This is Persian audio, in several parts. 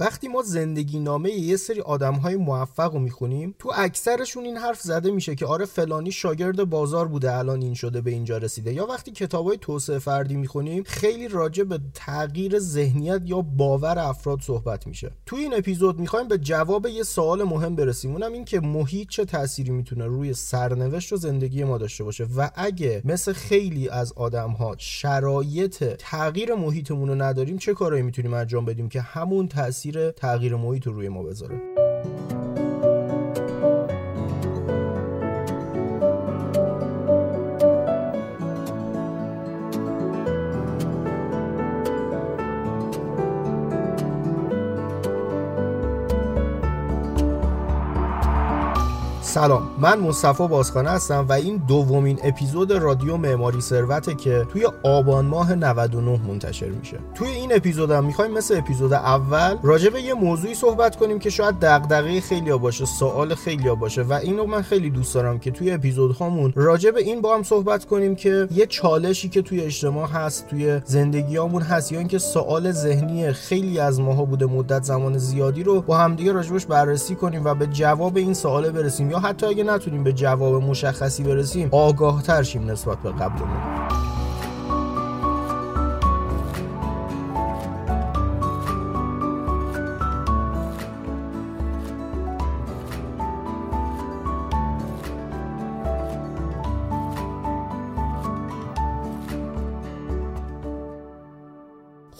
وقتی ما زندگی نامه یه سری آدم های موفق رو می‌خونیم تو اکثرشون این حرف زده میشه که آره فلانی شاگرد بازار بوده الان این شده به اینجا رسیده. یا وقتی کتاب های توسعه فردی می‌خونیم خیلی راجع به تغییر ذهنیت یا باور افراد صحبت میشه. تو این اپیزود می‌خوایم به جواب یه سوال مهم برسیم. اونم این که محیط چه تأثیری می‌تونه روی سرنوشت و زندگی ما داشته باشه. و اگه مثل خیلی از آدم ها شرایط تغییر محیطمون رو نداریم چه کارایی می‌تونیم انجام بدیم که همون تاثیر تغییر محیط رو روی ما بذاره. سلام من مصطفی بازخانه هستم و این دومین اپیزود رادیو معماری ثروته که توی آبان ماه 99 منتشر میشه. توی این اپیزودم می‌خوایم مثل اپیزود اول راجع به یه موضوعی صحبت کنیم که شاید دغدغه خیلیا باشه سوال خیلیا باشه و اینو من خیلی دوست دارم که توی اپیزودهامون راجع به این با هم صحبت کنیم که یه چالشی که توی اجتماع هست توی زندگیامون هست یا اینکه سوال ذهنی خیلی از ماها بوده مدت زمان زیادی رو با همدیگه راجبش بررسی کنیم و به جواب این سوال برسیم. یا حتی اگه نتونیم به جواب مشخصی برسیم آگاه شیم نسبت به قبلمون.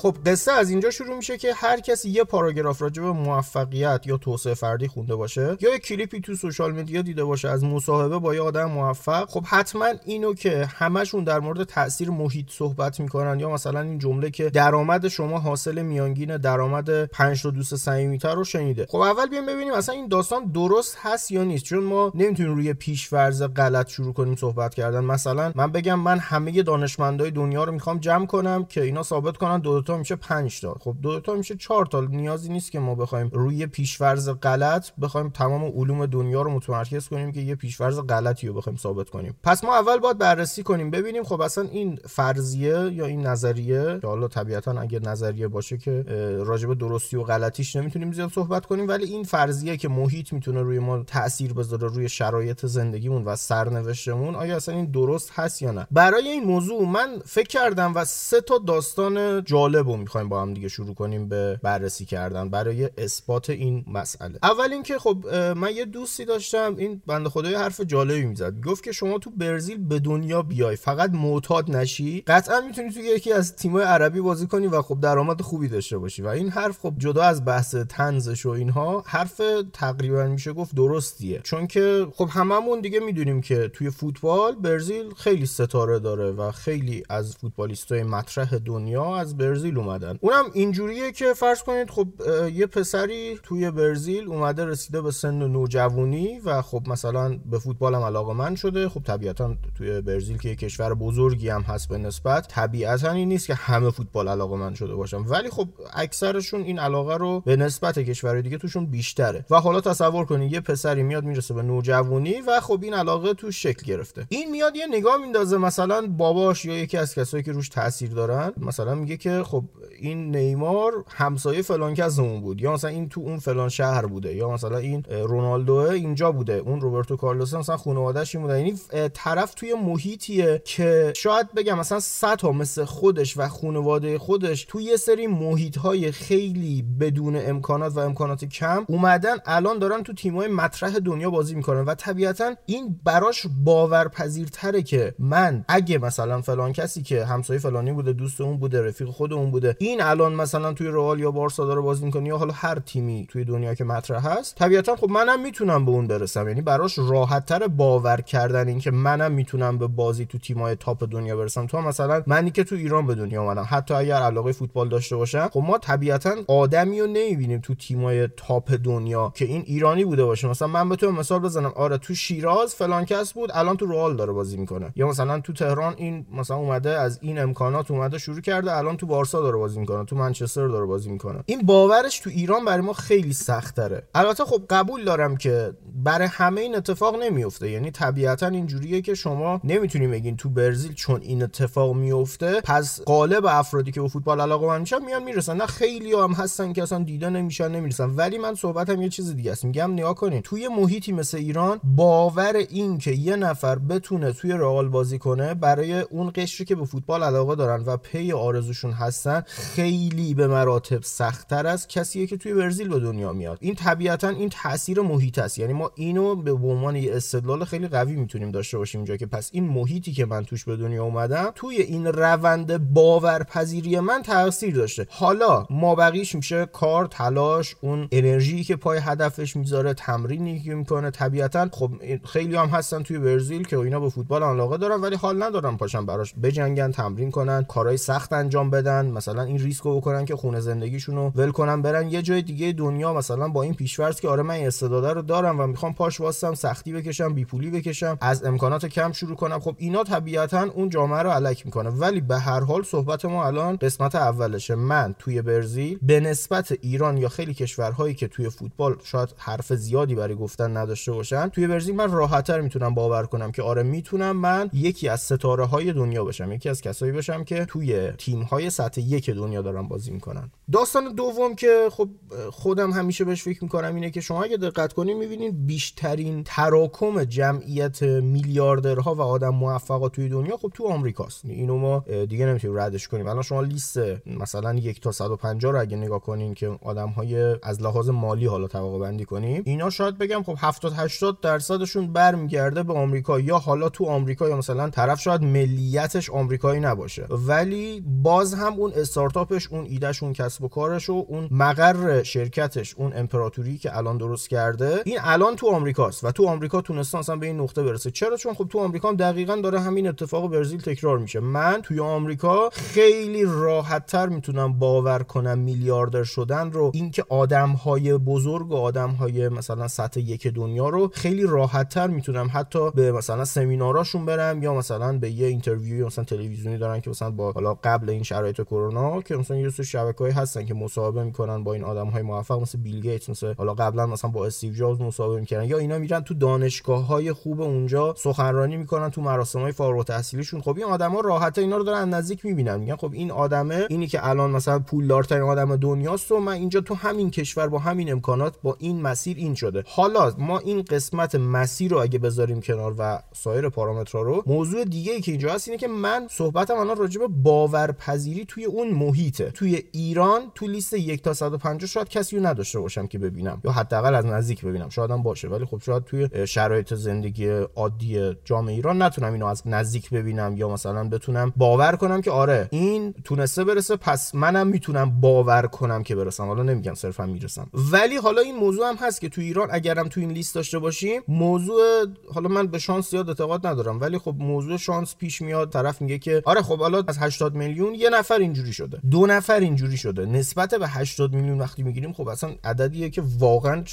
خب قصه از اینجا شروع میشه که هر کسی یه پاراگراف راجع به موفقیت یا توسعه فردی خونده باشه یا یه کلیپی تو سوشال مدیا دیده باشه از مصاحبه با یه آدم موفق خب حتما اینو که همشون در مورد تاثیر محیط صحبت می‌کنن یا مثلا این جمله که درآمد شما حاصل میانگین درآمد 5 تا دوست صمیمیتر رو شنیده. خب اول بیایم ببینیم اصلا این داستان درست هست یا نیست؟ چون ما نمی‌تونیم روی پیش‌فرض غلط شروع کنیم صحبت کردن. مثلا من بگم من همه دانشمندای دنیا رو می‌خوام جمع کنم که اینا ثابت کنن دو تا میشه 5 تا. خب دو تا میشه 4 تا. نیازی نیست که ما بخوایم روی پیشورز غلط بخوایم تمام علوم دنیا رو متمرکز کنیم که یه پیشورز غلطی رو بخوایم ثابت کنیم. پس ما اول باید بررسی کنیم. ببینیم خب اصلا این فرضیه یا این نظریه که حالا طبیعتا اگه نظریه باشه که راجب درستی و غلطیش نمی‌تونیم زیاد صحبت کنیم ولی این فرضیه که محیط می‌تونه روی ما تاثیر بذاره روی شرایط زندگیمون و سرنوشتمون آیا اصلا این درست هست یا نه؟ برای این موضوع من فکر کردم و سه تا داستان جالب رو می‌خوایم با هم دیگه شروع کنیم به بررسی کردن برای اثبات این مسئله. اول اینکه خب من یه دوستی داشتم این بنده خدای حرف جالبی می‌زد. گفت که شما تو برزیل به دنیا بیای فقط معتاد نشی. قطعا می‌تونی تو یکی از تیم‌های عربی بازی کنی و خب درآمد خوبی داشته باشی. و این حرف خب جدا از بحث تنزش و اینها حرف تقریبا میشه گفت درستیه. چون که خب هممون دیگه می‌دونیم که توی فوتبال برزیل خیلی ستاره داره و خیلی از فوتبالیستای مطرح دنیا از برزیل اومدن. اونم اینجوریه که فرض کنید خب یه پسری توی برزیل اومده رسیده به سن نوجوانی و خب مثلا به فوتبال هم علاقه من شده. خب طبیعتا توی برزیل که یه کشور بزرگی هم هست به نسبت طبیعتا این نیست که همه فوتبال علاقه من شده باشن. ولی خب اکثرشون این علاقه رو به نسبت کشورهای دیگه توشون بیشتره. و حالا تصور کنید یه پسری میاد می‌رسه به نوجوانی و خب این علاقه تو شکل گرفته. این میاد یه نگاه میندازه مثلا باباش یا یکی از کسایی که روش تاثیر دارن. مثلا میگه که خب این نیمار همسایه فلان کس اون بود. یا مثلا این تو اون فلان شهر بوده یا مثلا این رونالدو اینجا بوده اون روبرتو کارلوس مثلا خانواده‌اش این بوده. یعنی طرف توی محیطیه که شاید بگم مثلا 100 تا مثل خودش و خانواده خودش توی یه سری محیط‌های خیلی بدون امکانات و امکانات کم اومدن الان دارن تو تیم‌های مطرح دنیا بازی می‌کنن. و طبیعتا این براش باورپذیرتره که من اگه مثلا فلان کسی که همسایه فلانی بوده دوست اون بوده رفیق خود اون بوده الان مثلا توی رئال یا بارسا داره بازی می‌کنه یا حالا هر تیمی توی دنیا که مطرح هست طبیعتا خب منم می‌تونم به اون برسم. یعنی براش راحت تر باور کردن اینکه منم می‌تونم به بازی تو تیمای تاپ دنیا برسم. تو مثلا منی که تو ایران به دنیا اومدم. حتی اگر علاقه فوتبال داشته باشم خب ما طبیعتا آدمی رو نمی‌بینیم تو تیمای تاپ دنیا که این ایرانی بوده باشه. مثلا من به تو مثال بزنم. آره تو شیراز فلان کس بود الان تو رئال داره بازی می‌کنه. یا مثلا تو تهران این مثلا اومده از این امکانات اومده شروع کرده الان تو بارسا داره بازی می‌کنه تو منچستر داره بازی می‌کنه. این باورش تو ایران برای ما خیلی سخت تره البته خب قبول دارم که برای همه این اتفاق نمیفته یعنی طبیعتا اینجوریه که شما نمی‌تونیم بگین تو برزیل چون این اتفاق میفته پس قالب افرادی که به فوتبال علاقه میشن میان می‌رسن. نه خیلی هم هستن که اصلا دیده نمیشن نمی‌رسن. ولی من صحبتم یه چیز دیگه است. میگم نیا کنین. توی محیطی مثل ایران باور این که یه نفر بتونه توی رئال بازی کنه برای اون قشری که به فوتبال علاقه دارن و پی آرزوشون هستن خیلی به مراتب سختتر از کسیه که توی برزیل به دنیا میاد. این طبیعتا این تاثیر محیط است. یعنی ما اینو به عنوان یه استدلال خیلی قوی می‌تونیم داشته باشیم اینجا که پس این محیطی که من توش به دنیا اومدم توی این روند باورپذیری من تاثیر داشته. حالا ما بقیش میشه کار تلاش اون انرژی که پای هدفش می‌ذاره تمرینی که می‌کنه. طبیعتا خب خیلی هم هستن توی برزیل که اینا به فوتبال علاقه دارن ولی حال ندارن پاشن براش بجنگن تمرین کنن کارهای سخت انجام بدن. مثلا این ریسکو بکنن که خونه زندگیشون رو ول کنن برن یه جای دیگه دنیا. مثلا با این پیش فرض که آره من استعداد رو دارم و می‌خوام پاش وایسم سختی بکشم بی پولی بکشم از امکانات کم شروع کنم خب اینا طبیعتا اون جامعه رو الک می‌کنه. ولی به هر حال صحبت ما الان قسمت اولشه. من توی برزیل به نسبت ایران یا خیلی کشورهایی که توی فوتبال شاید حرف زیادی برای گفتن نداشته باشن توی برزیل من راحتتر می‌تونم باور کنم که آره می‌تونم من یکی از ستاره های دنیا بشم یکی از کسایی بشم که توی تیم های سطح یک دنیا دارن بازی می‌کنن. داستان دوم که خب خودم همیشه بهش فکر می‌کنم اینه که شما اگه دقت کنید می‌بینید بیشترین تراکم جمعیت میلیاردرها و آدم موفقا توی دنیا خب تو آمریکاست. اینو ما دیگه نمی‌تونیم ردش کنیم. الان شما لیست مثلا یک تا 150 رو اگه نگاه کنین که آدم های از لحاظ مالی حالا طبقه بندی کنیم اینا شاید بگم خب 70 80 درصدشون برمیگرده به آمریکا یا حالا تو آمریکا یا مثلا طرف شاید ملیتش آمریکایی نباشه. ولی باز هم اون استارتاپش اون ایدهش اون کسب و کارش و اون مقر شرکتش اون امپراتوری که الان درست کرده. این الان تو آمریکاست و تو آمریکا تونسته اصلا به این نقطه برسه. چرا؟ چون خب تو آمریکا هم دقیقا داره همین اتفاق برزیل تکرار میشه. من توی آمریکا خیلی راحتتر می‌تونم باور کنم میلیاردر شدن رو. اینکه آدم های بزرگ و آدم های مثلا سطح یک دنیا رو خیلی راحتتر می‌تونم حتی به مثلا سمیناراشون برم یا مثلا به یه interview مثلا تلویزیونی دارن که مثلا با حالا قبل این شرایط کرونا که مثلا یه سری شبکه‌ای هستن که مصاحبه می‌کنن با این آدم های موفق مثل بیل گیتس مثل حالا قبلا مثلا با استیو جابز مصاحبه می‌کردن. یا اینا میرن تو دانشگاه های خوب اونجا سخنرانی می‌کنن تو مراسم های فارغ التحصیلیشون خب این آدما راحت اینا رو دارن نزدیک می‌بینن. میگن خب این آدمه اینی که الان مثلا پولدارترین آدم دنیاست و من اینجا تو همین کشور با همین امکانات با این مسیر این شده. حالا ما این قسمت مسیر رو اگه بذاریم کنار و سایر پارامترها رو موضوع دیگه ای که اینجا هست اینه که من صحبتم الان راجع به باورپذیری توی اون محیطه. توی ایران تو لیست یک تا 150 شاید کسی رو نداشته باشم که ببینم یا حداقل از نزدیک ببینم. شاید هم باشه ولی خب شاید توی شرایط زندگی عادی جامعه ایران نتونم اینو از نزدیک ببینم یا مثلا بتونم باور کنم که آره این تونسته برسه پس منم می‌تونم باور کنم که برسم. حالا نمیگم صرفا می‌رسم. ولی حالا این موضوع هم هست که تو ایران اگرم تو این لیست داشته باشیم موضوع حالا من به شانس زیاد اعتقاد ندارم ولی خب موضوع شانس پیش میاد طرف میگه که آره خب حالا از 80 میلیون یه نفر اینجوری شده. دو نفر اینجوری شده. نسبت به 80 میلیون وقتی می‌گیریم خب اصلا عددیه که واقعا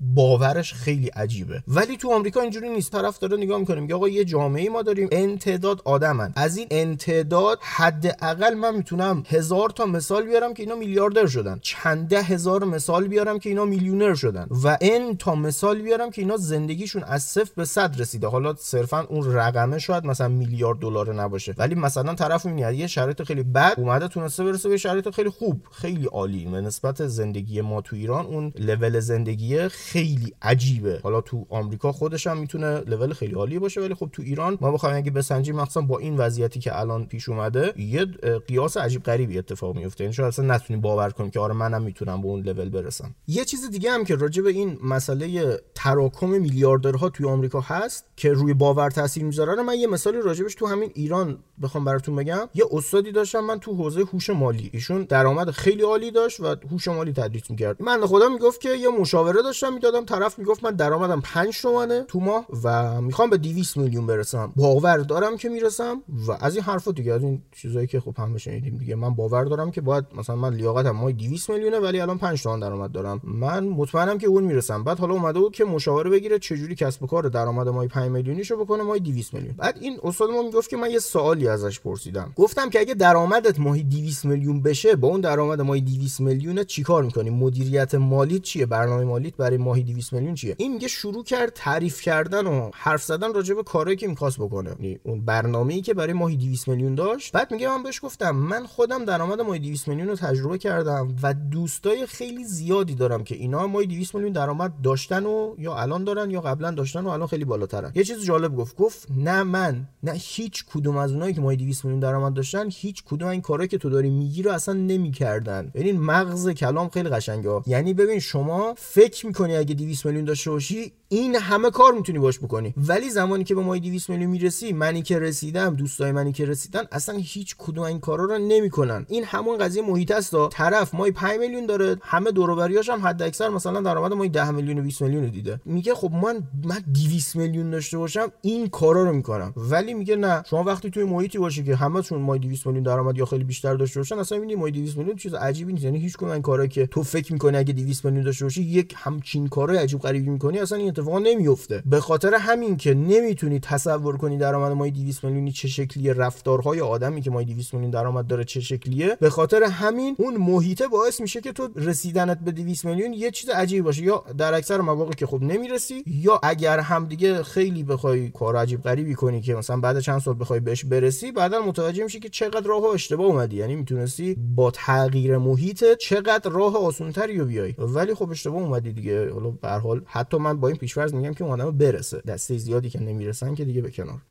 باورش خیلی عجیبه. ولی تو آمریکا اینجوری نیست. طرف داره نگاه می‌کنه میگه آقا یه جامعه ما داریم. انتداد آدمن. از این انتداد حداقل من می‌تونم هزار تا مثال بیارم که اینا میلیاردر شدن. چنده هزار مثال بیارم که اینا میلیونر شدن. و ان تا مثال بیارم که اینا زندگیشون از صفر به صد رسیده. حالا صرفا اون رقمه شاید مثلا میلیارد دلار نباشه. ولی مثلا طرف می‌بینه یه شرایط خیلی بد اومده تونسته برسه به شرایط خیلی خوب خیلی عالی. به نسبت زندگی ما تو ایران اون لول زندگی خیلی عجیبه. حالا تو آمریکا خودش هم می‌تونه لول خیلی عالی باشه ولی خب تو ایران ما بخوایم اگه بسنجیم مثلا با این وضعیتی که الان پیش اومده یه قیاس عجیب غریبی اتفاق میفته. یعنی اصلا نتونیم باور کنیم که آره منم می‌تونم به اون لول برسم. یه چیز دیگه هم که راجع به این مسئله تراکم میلیاردرها توی آمریکا هست که روی باور تاثیر می‌ذاره من یه مثالی راجبش تو همین ایران بخوام براتون بگم. یه استادی داشتم من تو حوزه هوش مالی. ایشون درآمد خیلی عالی داشت و هوش مالی تدریس می‌کرد. من خدا می‌گفت که یه مشاوره داشتم می‌دادم. طرف می‌گفت من درآمدم 5 تومنه تو ماه و می‌خوام به 200 میلیون برسم. باور دارم که می‌رسم و از این حرفا دیگه از این چیزایی که خب همه شنیدیم دیگه. من باور دارم که باید مثلا من لیاقتم ماه 200 میلیونه ولی الان 5 تومن درآمد دارم. من مطمئنم که اون می‌رسم. بعد حالا اومده بود که مشاوره بگیره چجوری کسب و کار درآمد ماه 5 میلیونیشو بکنه ماه 200 میلیون. بعد این استاد ما می‌گفت که من یه سوالی ازش پرسیدم. گفتم که اگه درآمدت ماه ماهی 200 میلیون بشه با اون درآمد ماهی 200 میلیون چیکار می‌کنی مدیریت مالی چیه؟ برنامه مالیت برای ماهی 200 میلیون چیه؟ این میگه شروع کرد تعریف کردن و حرف زدن راجع به کارهایی که می‌خواست بکنه. یعنی اون برنامه‌ای که برای ماهی 200 میلیون داشت بعد میگه من بهش گفتم من خودم درآمد ماهی 200 میلیون رو تجربه کردم و دوستای خیلی زیادی دارم که اینا ماهی 200 میلیون درآمد داشتن و یا الان دارن یا قبلا داشتن و الان خیلی بالاترن. یه چیز جالب گفت. گفت نه من نه هیچ کدوم از اونایی که ماهی 200 میلیون درآمد داشتن هیچ کدوم این کارا که تو داری میگی رو اصلا نمی‌کردن. ببین مغز کلام خیلی قشنگه. یعنی ببین شما فکر می‌کنی اگه 200 میلیون داشته باشی این همه کار می‌تونی باش بکنی. ولی زمانی که به ماهی 200 میلیون می‌رسی منی که رسیدم دوستای منی که رسیدن اصلا هیچ کدوم این کارا رو نمی‌کنن. این همون قضیه محیط است طرف ماهی 5 میلیون داره همه دور هم حد اکثر مثلا درآمد ماهی 10 میلیون و 20 میلیون دیده. میگه خب من من 200 میلیون داشته باشم این کارا رو می‌کنم. ولی میگه نه. شما وقتی توی محیطی باشی که همهشون ماهی 200 میلیون درآمد یا خیلی بیشتر داشته باشن اصلا می‌بینی ماهی 200 میلیون چیز عجیبی نیست. یعنی هیچ کدوم این کارا که تو فکر می‌کنی اگه 200 میلیون داشته باشی یک همچین کارای عجیب غریبی می‌کنی اصلا این اتفاق نمیفته به خاطر همین که نمی‌تونی تصور کنی درآمد ماهی 200 میلیونی چه شکلیه رفتارهای آدمی که ماهی 200 میلیون درآمد داره چه شکلیه. به خاطر همین اون محیطه باعث میشه که تو رسیدنت به 200 میلیون یه چیز عجیبی باشه. یا در اکثر مواقع که خب نمی‌رسی یا اگر هم دیگه خیلی بخوای کار عجیب غریبی کنی که مثلا بعد چند سال بخوای بهش برسی بعدا متوجه میشی که چقدر راه اشتباه اومدی. یعنی می‌تونستی با تغییر محیط چقدر راه آسونتری رو بیای. ولی خب اشتباه اومدی دیگه. حالا به حال حتی من با این پیشفرض میگم که اون برسه. دسته زیادی که نمی‌رسن که دیگه به کنار.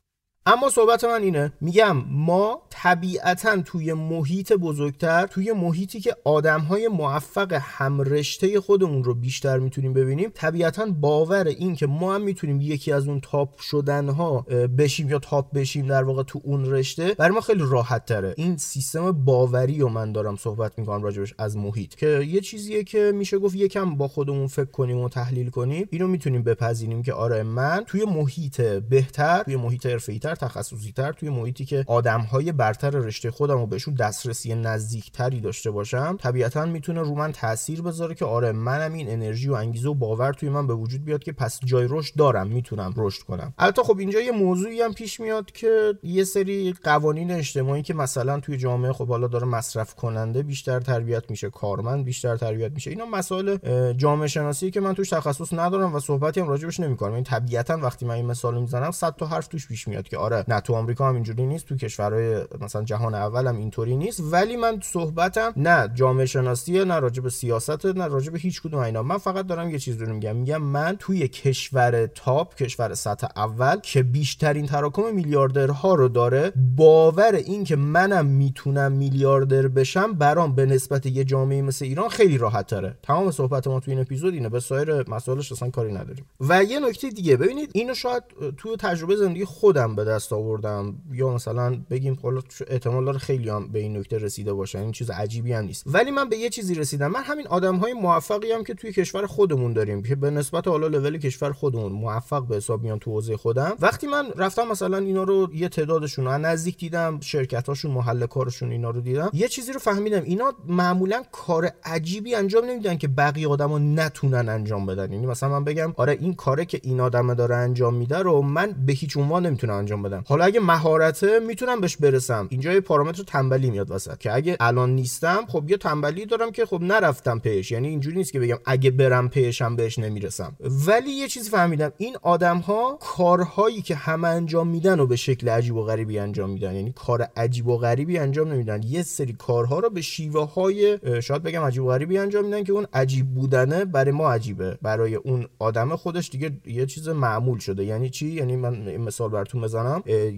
اما صحبت من اینه. میگم ما طبیعتا توی محیط بزرگتر توی محیطی که آدم های موفق همرشته خودمون رو بیشتر می‌تونیم ببینیم طبیعتا باور این که ما هم می‌تونیم یکی از اون تاپ شدن ها بشیم یا تاپ بشیم در واقع تو اون رشته برای ما خیلی راحت تره. این سیستم باوری رو من دارم صحبت می‌کنم راجبش از محیط. که یه چیزیه که میشه گفت یکم با خودمون فکر کنیم و تحلیل کنیم اینو می‌تونیم بپذیریم که آره من توی محیط بهتر توی محیط حرفه‌ای‌تر تخصصی تر توی محیطی که آدم های برتر رشته خودم و بهشون دسترسی نزدیکتری داشته باشم طبیعتا می‌تونه رو من تاثیر بذاره که آره منم این انرژی و انگیزه و باور توی من به وجود بیاد که پس جای رشد دارم می‌تونم رشد کنم. البته خب اینجا یه موضوعی هم پیش میاد که یه سری قوانین اجتماعی که مثلا توی جامعه خب حالا داره مصرف کننده بیشتر تربیت میشه کارمند بیشتر تربیت میشه اینا مسائل جامعه شناسی که من توش تخصص ندارم و صحبتی هم راجبش نمی‌کنم. این طبیعتا وقتی من این مثال می‌زنم 100 تا حرف توش پیش میاد که آره نه تو آمریکا هم اینجوری نیست تو کشورهای مثلا جهان اول هم اینطوری نیست. ولی من صحبتم نه جامعه شناسی نه راجع به سیاست نه راجع به هیچ کدوم اینا. من فقط دارم یه چیز رو میگم. میگم من توی کشور تاپ کشور سطح اول که بیشترین تراکم میلیاردرها رو داره باور این که منم می‌تونم میلیاردر بشم برام به نسبت یه جامعه مثل ایران خیلی راحت تره تمام صحبت ما تو این اپیزود اینه. به سایر مسائلش اصلا کاری نداریم. و یه نکته دیگه. ببینید اینو شاید تو تجربه زندگی خودم به دست آوردم. یا مثلا بگیم حالا احتمال داره خیلی هم به این نکته رسیده باشن این چیز عجیبی هم نیست. ولی من به یه چیزی رسیدم. من همین آدم های موفقی هم که توی کشور خودمون داریم که به نسبت حالا لول کشور خودمون موفق به حساب میان تو حوزه خودم. وقتی من رفتم مثلا اینا رو یه تعدادشون رو نزدیک دیدم شرکت هاشون محل کارشون اینا رو دیدم یه چیزی رو فهمیدم. اینا معمولا کار عجیبی انجام نمیدن که بقیه آدما نتونن انجام بدن. یعنی مثلا من بگم آره این کاره که این آدم داره انجام میده رو من به هیچ عنوان نمی‌تونم انجام بدم. حالا اگه مهارته می‌تونم بهش برسم. اینجا یه پارامتر تنبلی میاد وسط که اگه الان نیستم خب یه تنبلی دارم که خب نرفتم پیش. یعنی اینجوری نیست که بگم اگه برم پیشم بهش نمی‌رسم. ولی یه چیزی فهمیدم. این آدم ها کارهایی که همه انجام میدن و به شکل عجیب و غریبی انجام میدن. یعنی کار عجیب و غریبی انجام نمیدن. یه سری کارها رو به شیوه های شاید بگم عجیب و غریبی انجام میدن که اون عجیب بودنه برای ما عجیبه. برای اون آدم خودش دیگه یه چیز معمول شده. یعنی چی؟ یعنی من مثال براتون بزنم.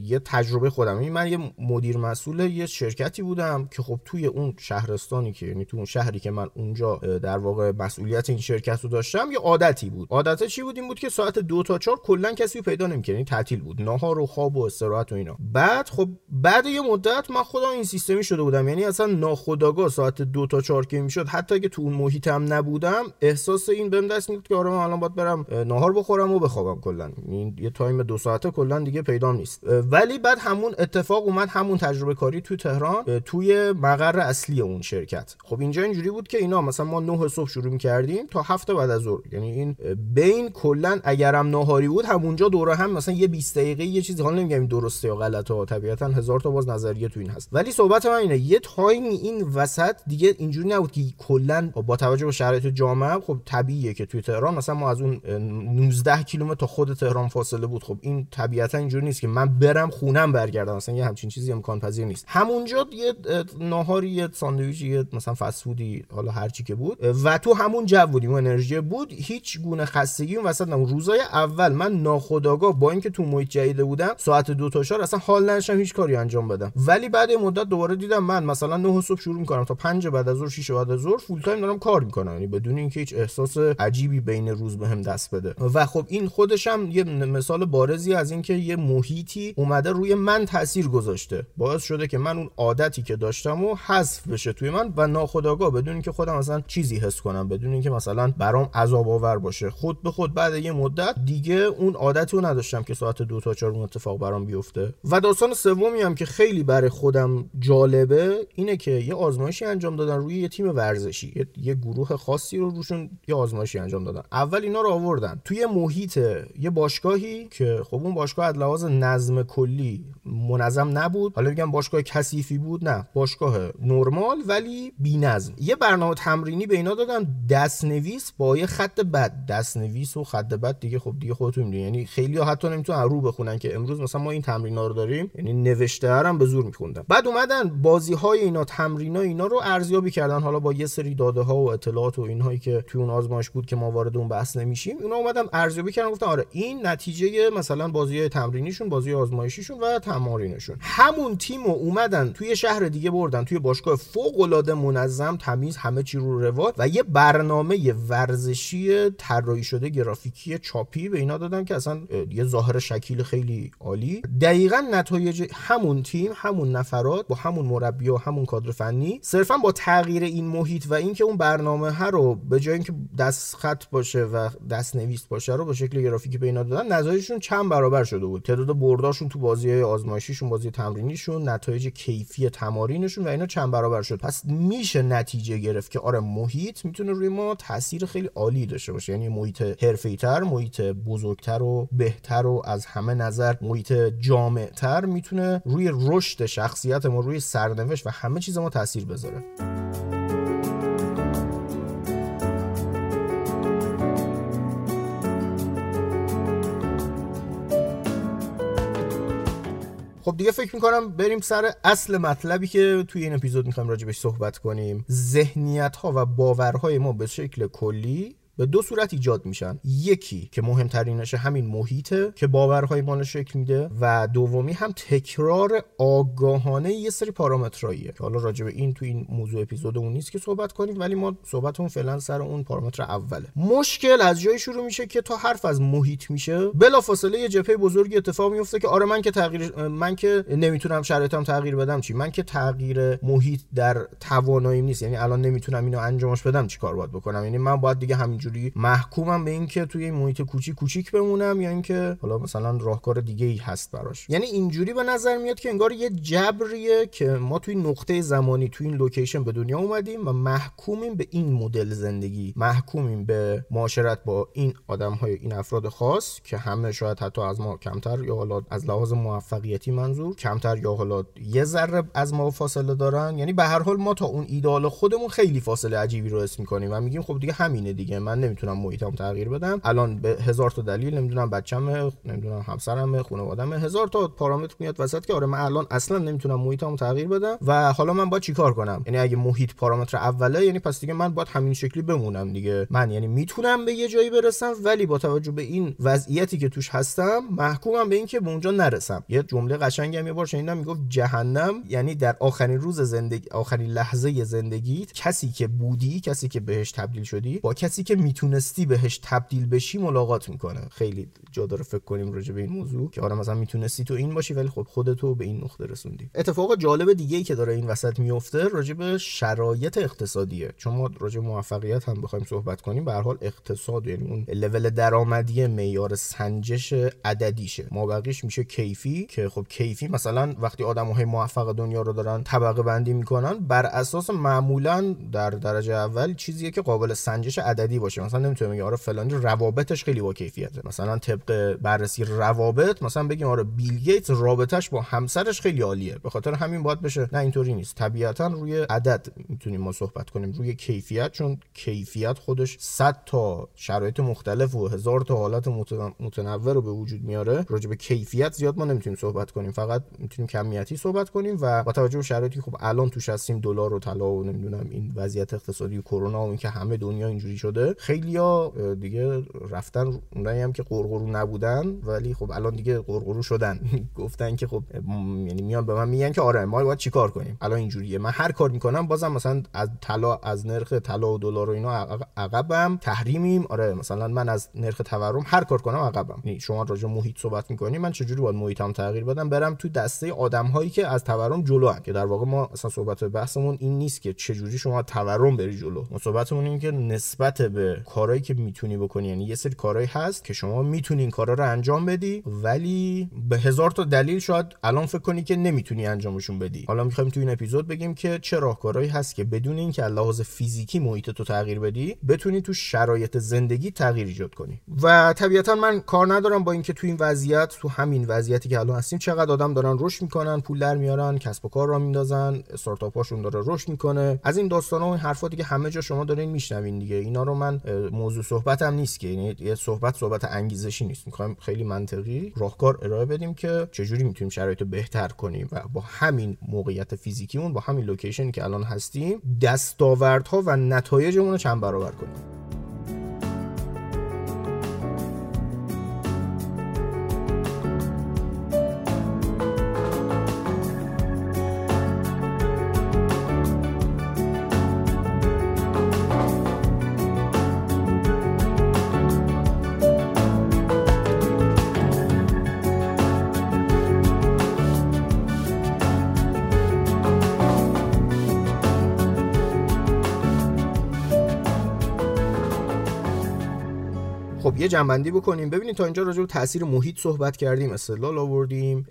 یه تجربه خودم. یعنی من یه مدیر مسئول یه شرکتی بودم که خب توی اون شهرستانی که یعنی تو اون شهری که من اونجا در واقع مسئولیت این شرکت رو داشتم یه عادتی بود. عادت چی بود؟ این بود که ساعت دو تا چهار کلا کسی رو پیدا نمی‌کردی یعنی تعطیل بود. ناهار و خواب و استراحت و اینا. بعد خب بعد یه مدت من خودم این سیستمی شده بودم. یعنی اصلا ناخودآگاه ساعت دو تا چهار که می‌شد حتی اگه تو اون محیط هم نبودم احساس این بهم دست می‌داد که آره من الان باید برم ناهار بخورم و بخوابم کلا. این یه تایم دو ساعته کلا دیگه پیدا نیست. ولی بعد همون اتفاق اومد همون تجربه کاری توی تهران توی مقر اصلی اون شرکت. خب اینجا اینجوری بود که اینا مثلا ما 9 صبح شروع کردیم تا هفته بعد از ظهر. یعنی این بین کلا اگرم ناهاری بود همونجا دوره هم مثلا یه 20 دقیقه یه چیزی حالا نمیگم درسته یا غلطه طبیعتا هزار تا باز نظریه تو این هست. ولی صحبت من اینه یه تایم این وسط دیگه اینجوری نبود که کلا با توجه به شرایط جامعه خب طبیعیه که توی تهران مثلا ما از اون 19 کیلومتر تا خود تهران فاصله بود. خب این طبیعتا اینجوری نیست که من برم خونم برگردم. مثلا یه همچین چیزی امکان پذیر نیست. همونجا یه ناهاری یه ساندویچ یه مثلا فست فودی حالا هر چی که بود. و تو همون جو بودیم انرژی بود هیچ گونه خستگی اون وسط نبود روزای اول من ناخودآگاه با اینکه تو محیط جدید بودم ساعت دو تا چهار اصلا حال نداشتم هیچ کاری انجام بدم. ولی بعد مدت دوباره دیدم من مثلا 9 صبح شروع می‌کنم تا 5 بعد از ظهر 6 بعد از ظهر full time دارم کار می‌کنم. یعنی بدون اینکه هیچ احساس عجیبی بین روز بهم دست بده. و خب این خودش هم یه مثال بارزی از اینکه یه محیطی اومده روی من تاثیر گذاشته. باعث شده که من اون عادتی که داشتم و حذف بشه توی من و ناخودآگاه بدون اینکه خودم مثلا چیزی حس کنم بدون اینکه مثلا برام عذاب آور باشه. خود به خود بعد یه مدت دیگه اون عادتی رو نداشتم که ساعت دو تا چهار اون اتفاق برام بیفته. و داستان سومی هم که خیلی برای خودم جالبه اینه که یه آزمایشی انجام دادن روی یه تیم ورزشی. یه, یه گروه خاصی رو روشون یه آزمایشی انجام دادن. اول اینا رو آوردن. توی محیط یه باشگاهی که خب اون باشگاه از لحاظ نظم کلی منظم نبود. حالا بگم باشگاه کثیفی بود نه باشگاه نرمال ولی بی‌نظم. یه برنامه تمرینی به اینا دادن دستنویس با یه خط بد. دستنویس و خط بد دیگه خب دیگه خودتون می‌دونید یعنی خیلی ها حتی نمی‌تونن رو بخونن که امروز مثلا ما این تمرینا رو داریم یعنی نوشته هم به زور میخوندن بعد اومدن بازی های اینا تمرین اینا رو ارزیابی کردن. حالا با یه سری داده ها و اطلاعات و اینهایی که توی اون آزمایش بود که ما وارد اون بحث نمیشیم اونا اومدن ارزیابی کردن گفتن آره این نتیجه مثلا بازی تمرینیشون بازی آزمایشیشون و تمارینشون. همون تیم رو اومدن توی شهر دیگه بردن توی باشگاه فوق العاده منظم تمیز همه چی رو روال و یه برنامه ورزشی طراحی شده گرافیکی چاپی به اینا دادن که اصلا یه ظاهر شکیل خیلی عالی. دقیقا نتایج همون تیم همون نفرات با همون مربی و همون کادر فنی. صرفا با تغییر این محیط و اینکه اون برنامه ها رو به جای اینکه دست خط باشه و دست نویس باشه رو به شکل گرافیکی به اینا دادن نتایجشون چند برابر شده بود. تعداد برداشون تو بازی آزمایشیشون بازی تمرینیشون نتایج کیفی تمارینشون و اینا چند برابر شد. پس میشه نتیجه گرفت که آره محیط می‌تونه روی ما تاثیر خیلی عالی داشته باشه. یعنی محیط حرفه‌ای‌تر محیط بزرگتر و بهتر و از همه نظر محیط جامعتر می‌تونه روی رشد شخصیت ما روی سرنوشت و همه چیز ما تاثیر بذاره. خب دیگه فکر می‌کنم بریم سر اصل مطلبی که توی این اپیزود می‌خوایم راجبش صحبت کنیم. ذهنیت ها و باورهای ما به شکل کلی به دو صورت ایجاد میشن. یکی که مهمترینش همین محیطه که باورهای ما شکل میده و دومی هم تکرار آگاهانه یه سری پارامتراییه حالا راجع به این تو این موضوع اپیزودمون نیست که صحبت کنیم ولی ما صحبتمون فعلا سر اون پارامتر اوله. مشکل از جایی شروع میشه که تا حرف از محیط میشه بلافاصله یه جپه بزرگی اتفاق میفته که آره من که تغییر من که نمی‌تونم شرایطم تغییر بدم چی؟ من که تغییر محیط در تواناییم نیست. یعنی الان نمی‌تونم اینو انجامش بدم چیکار باید بکنم؟ یعنی من باید دیگه همین اینجوری. محکومم به اینکه توی این محیط کوچیک کوچیک بمونم یا اینکه حالا مثلا راهکار دیگه ای هست براش. یعنی اینجوری به نظر میاد که انگار یه جبریه که ما توی نقطه زمانی توی این لوکیشن به دنیا اومدیم و محکومیم به این مدل زندگی. محکومیم به معاشرت با این آدم های این افراد خاص که همه شاید حتی از ما کمتر یا حالا از لحاظ موفقیتی منظور کمتر یا حالا یه ذره از ما فاصله دارن. یعنی به هر حال ما تا اون ایدال خودمون خیلی فاصله عجیبی رو اسم می‌کنیم و میگیم خب دیگه همینه دیگه. من نمی‌تونم محیطم تغییر بدم. الان به هزار تا دلیل نمی‌دونم بچم نمی‌دونم همسرم خانواده‌ام هزار تا پارامتر میاد وسط که آره من الان اصلا نمی‌تونم محیطم تغییر بدم و حالا من باید چیکار کنم؟ یعنی اگه محیط پارامتر اوله یعنی پس دیگه من باید همین شکلی بمونم دیگه. من یعنی می‌تونم به یه جایی برسم ولی با توجه به این وضعیتی که توش هستم محکومم به اینکه به اونجا نرسم. یه جمله قشنگی هم یه بار شنیدم می‌گفت جهنم یعنی در آخرین روز زندگی آخرین لحظه زندگیت کسی که بودی کسی که بهش تبدیل شدی با کسی که می‌تونستی بهش تبدیل بشی ملاقات می‌کنه. خیلی جا داره فکر کنیم راجع به این موضوع که آره مثلا می‌تونستی تو این باشی ولی خب خودتو به این نقطه رسوندی. اتفاق جالب دیگه ای که داره این وسط میفته راجع به شرایط اقتصادیه. چون ما راجع موفقیت هم بخوایم صحبت کنیم به حال اقتصاد یعنی اون لول درآمدی معیار سنجش عددیشه. ما بقیش میشه کیفی که خب کیفی مثلا وقتی آدمهای موفق دنیا رو دارن طبقه بندی می‌کنن بر اساس معمولا در درجه اول چیزیه که قابل سنجش عددی باشه. مثلا نمی‌تونه بگه آره فلانی روابطش خیلی با کیفیته. مثلا طبق بررسی روابط مثلا بگیم آره بیل گیتس رابطش با همسرش خیلی عالیه. به خاطر همین باید بشه. نه اینطوری نیست. طبیعتا روی عدد می‌تونیم ما صحبت کنیم. روی کیفیت چون کیفیت خودش 100 تا شرایط مختلف و هزار تا حالت متنوع رو به وجود میاره. راجع به کیفیت زیاد ما نمی‌تونیم صحبت کنیم. فقط می‌تونیم کمیتی صحبت کنیم و با توجه به شرایطی خب الان توش هستیم دلار و طلا و نمی‌دونم این وضعیت اقتصادی و کرونا و اینکه همه دنیا اینجوری شده خیلیا دیگه رفتن اونایی هم که قرقرو نبودن ولی خب الان دیگه قرقرو شدن. گفتن که خب یعنی میان به من میگن که آره ما باید چیکار کنیم؟ الان اینجوریه. من هر کار می‌کنم بازم مثلا از طلا از نرخ طلا و دلار و اینا عقبم تحریمیم. آره مثلا من از نرخ تورم هر کار کنم عقبم. یعنی شما راجع محیط صحبت می‌کنی من چجوری باید محیطم تغییر بدم؟ برم تو دسته آدم هایی که از تورم جلو هم. که در واقع ما اصلا صحبت بحثمون این نیست که چجوری شما تورم بری جلو. صحبتمون این که نسبت به کارهایی که می‌تونی بکنی. یعنی یه سری کارهایی هست که شما می‌تونی این کارا رو انجام بدی ولی به هزار تا دلیل شاید الان فکر کنی که نمی‌تونی انجامشون بدی. حالا می‌خوایم تو این اپیزود بگیم که چه راهکارهایی هست که بدون اینکه لحاظ فیزیکی محیط تو تغییر بدی بتونی تو شرایط زندگی تغییر ایجاد کنی. و طبیعتا من کار ندارم با اینکه تو این وضعیت تو همین وضعیتی که الان هستیم چقدر آدم دارن رشد می‌کنن پول در میارن کسب و کار را میندازن استارتاپاشون داره رشد می‌کنه. از این داستانا و این حرفا دیگه همه جا شما دارین میشنوین دیگه. اینا رو من موضوع صحبتم نیست که یعنی یه صحبت صحبت انگیزشی نیست. می‌خوایم خیلی منطقی راهکار ارائه بدیم که چجوری می‌تونیم شرایط رو بهتر کنیم و با همین موقعیت فیزیکیمون با همین لوکیشنی که الان هستیم دستاوردها و نتایجمون رو چند برابر کنیم. جنبندی بکنیم. ببینید تا اینجا راجع به تاثیر محیط صحبت کردیم استدلال آوردیم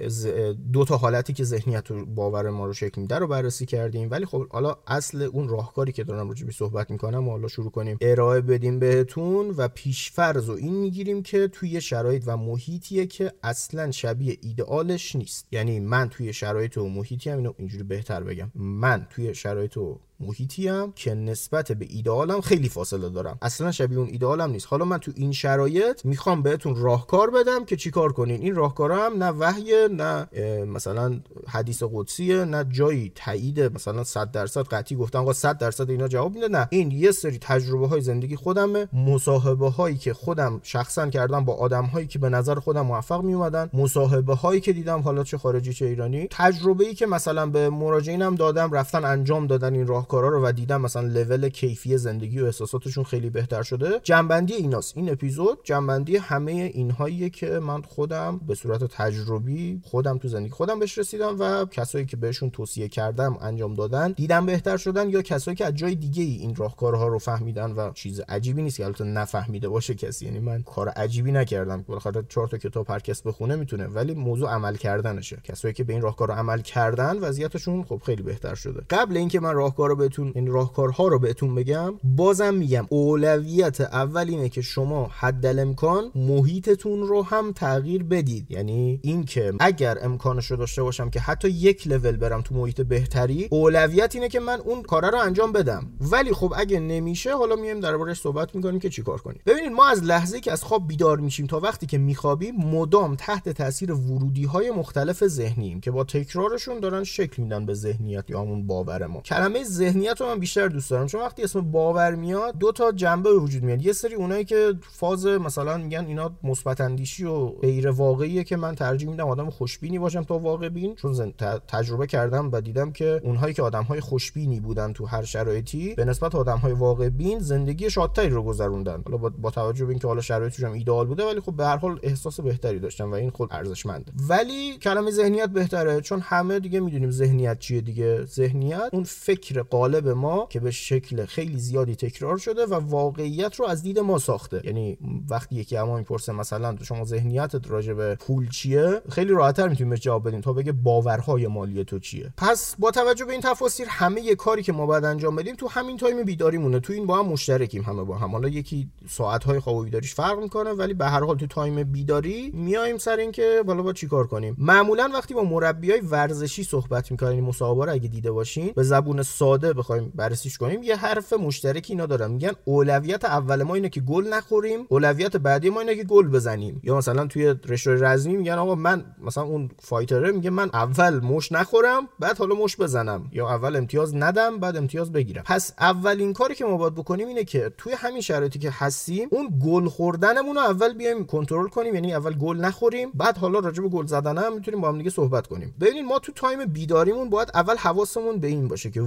دو تا حالتی که ذهنیت و باور ما رو شکل میده رو بررسی کردیم. ولی خب حالا اصل اون راهکاری که دارم راجع به صحبت می‌کنم و حالا شروع کنیم. ارائه بدیم بهتون و پیشفرض و این می‌گیریم که توی شرایط و محیطیه که اصلا شبیه ایدئالش نیست. یعنی من توی شرایط و محیطی هم اینو اینجوری بهتر بگم. من توی شرایط و محیطی هم که نسبت به ایدئالم خیلی فاصله دارم. اصلا شبیه اون ایدئالم نیست. حالا من تو این شرایط می‌خوام بهتون راهکار بدم که چیکار کنین. این راهکارا هم نه وحی نه مثلا حدیث قدسیه نه جایی تایید مثلا 100 درصد قطعی گفتن آقا 100 درصد اینا جواب میده. نه. این یه سری تجربه های زندگی خودمه. مصاحبه هایی که خودم شخصا کردم با آدم هایی که به نظر خودم موفق می اومدن مصاحبه هایی که دیدم حالا چه خارجی چه ایرانی. تجربه ای که مثلا به مراجعینم دادم رفتن انجام دادن این راه کارا رو و دیدم مثلا لول کیفی زندگی و احساساتشون خیلی بهتر شده. جنبندی ایناست. این اپیزود جنبندی همه اینهاییه که من خودم به صورت تجربی خودم تو زندگی خودم بهش رسیدم و کسایی که بهشون توصیه کردم انجام دادن دیدم بهتر شدن یا کسایی که از جای دیگه ای این راهکارها رو فهمیدن و چیز عجیبی نیست که البته نفهمیده باشه کسی. یعنی من کار عجیبی نکردم. بالاخره چهار تا کتاب هر کس بخونه می‌تونه ولی موضوع عمل کردنشه. کسایی که به این راهکار عمل کردن وضعیتشون خب خیلی بهتر شده. قبل اینکه من راهکار رو بهتون این راهکارها رو بهتون بگم. بازم میگم اولویت اول اینه که شما حد امکان محیطتون رو هم تغییر بدید. یعنی اینکه اگر امکانش رو داشته باشم که حتی یک لول برم تو محیط بهتری اولویت اینه که من اون کار رو انجام بدم. ولی خب اگه نمیشه حالا میایم دربارش صحبت می‌کنیم که چیکار کنیم. ببینید ما از لحظه که از خواب بیدار میشیم تا وقتی که میخوابیم مدام تحت تاثیر ورودی های مختلف ذهنیم که با تکرارشون دارن شکل میدن به ذهنیت یا همون باور ما کلمه ذهنیت رو من بیشتر دوست دارم. چون وقتی اسم باور میاد دو تا جنبه به وجود میاد. یه سری اونایی که فاز مثلا میگن اینا مثبت اندیشی و غیر واقعیه که من ترجیح میدم آدم خوشبینی باشم تا واقع بین. چون تجربه کردم و دیدم که اونهایی که آدم های خوشبینی بودن تو هر شرایطی به نسبت آدم های واقع بین زندگی شادتری رو گذروندن. حالا با, توجه به اینکه حالا شرایطشون ایدئال بوده ولی خب به هر حال احساس بهتری داشتن و این خود ارزشمنده ولی کلمه ذهنیت بهتره چون همه دیگه می‌دونیم ذهنیت چیه دیگه. ذهنیت اون فکر قالب ما که به شکل خیلی زیادی تکرار شده و واقعیت رو از دید ما ساخته. یعنی وقتی یکی از ما می‌پرسه مثلا شما ذهنیتت راجع به پول چیه؟ خیلی راحتتر می‌تونیم جواب بدیم تا بگه باورهای مالی تو چیه. پس با توجه به این تفاسیر همه یه کاری که ما باید انجام بدیم تو همین time بیداریمونه. تو این با هم مشترکیم همه با هم. حالا یکی ساعت خواب و بیداریش فرق می‌کنه ولی به هر حال تو time بیداری میایم سر اینکه بالا با چیکار کنیم. معمولا وقتی با مربیای ورزشی صحبت می‌کنیم مسابقه رو اگه دیده باشین به زبون ساده بخوایم بررسیش کنیم. یه حرف مشترکی اینا دارن. میگن اولویت اول ما اینه که گل نخوریم اولویت بعدی ما اینه که گل بزنیم. یا مثلا توی رشته رزمی میگن آقا من مثلا اون fighter ه میگه من اول مشت نخورم بعد حالا مشت بزنم. یا اول امتیاز ندم بعد امتیاز بگیرم. پس اولین کاری که ما باید بکنیم اینه که توی همین شرایطی که هستیم اون گل خوردنمون رو اول بیایم کنترل کنیم. یعنی اول گل نخوریم بعد حالا راجع به گل زدن هم می‌تونیم با هم دیگه صحبت کنیم. ببینید ما تو time بیداریمون باید اول حواسمون به این باشه که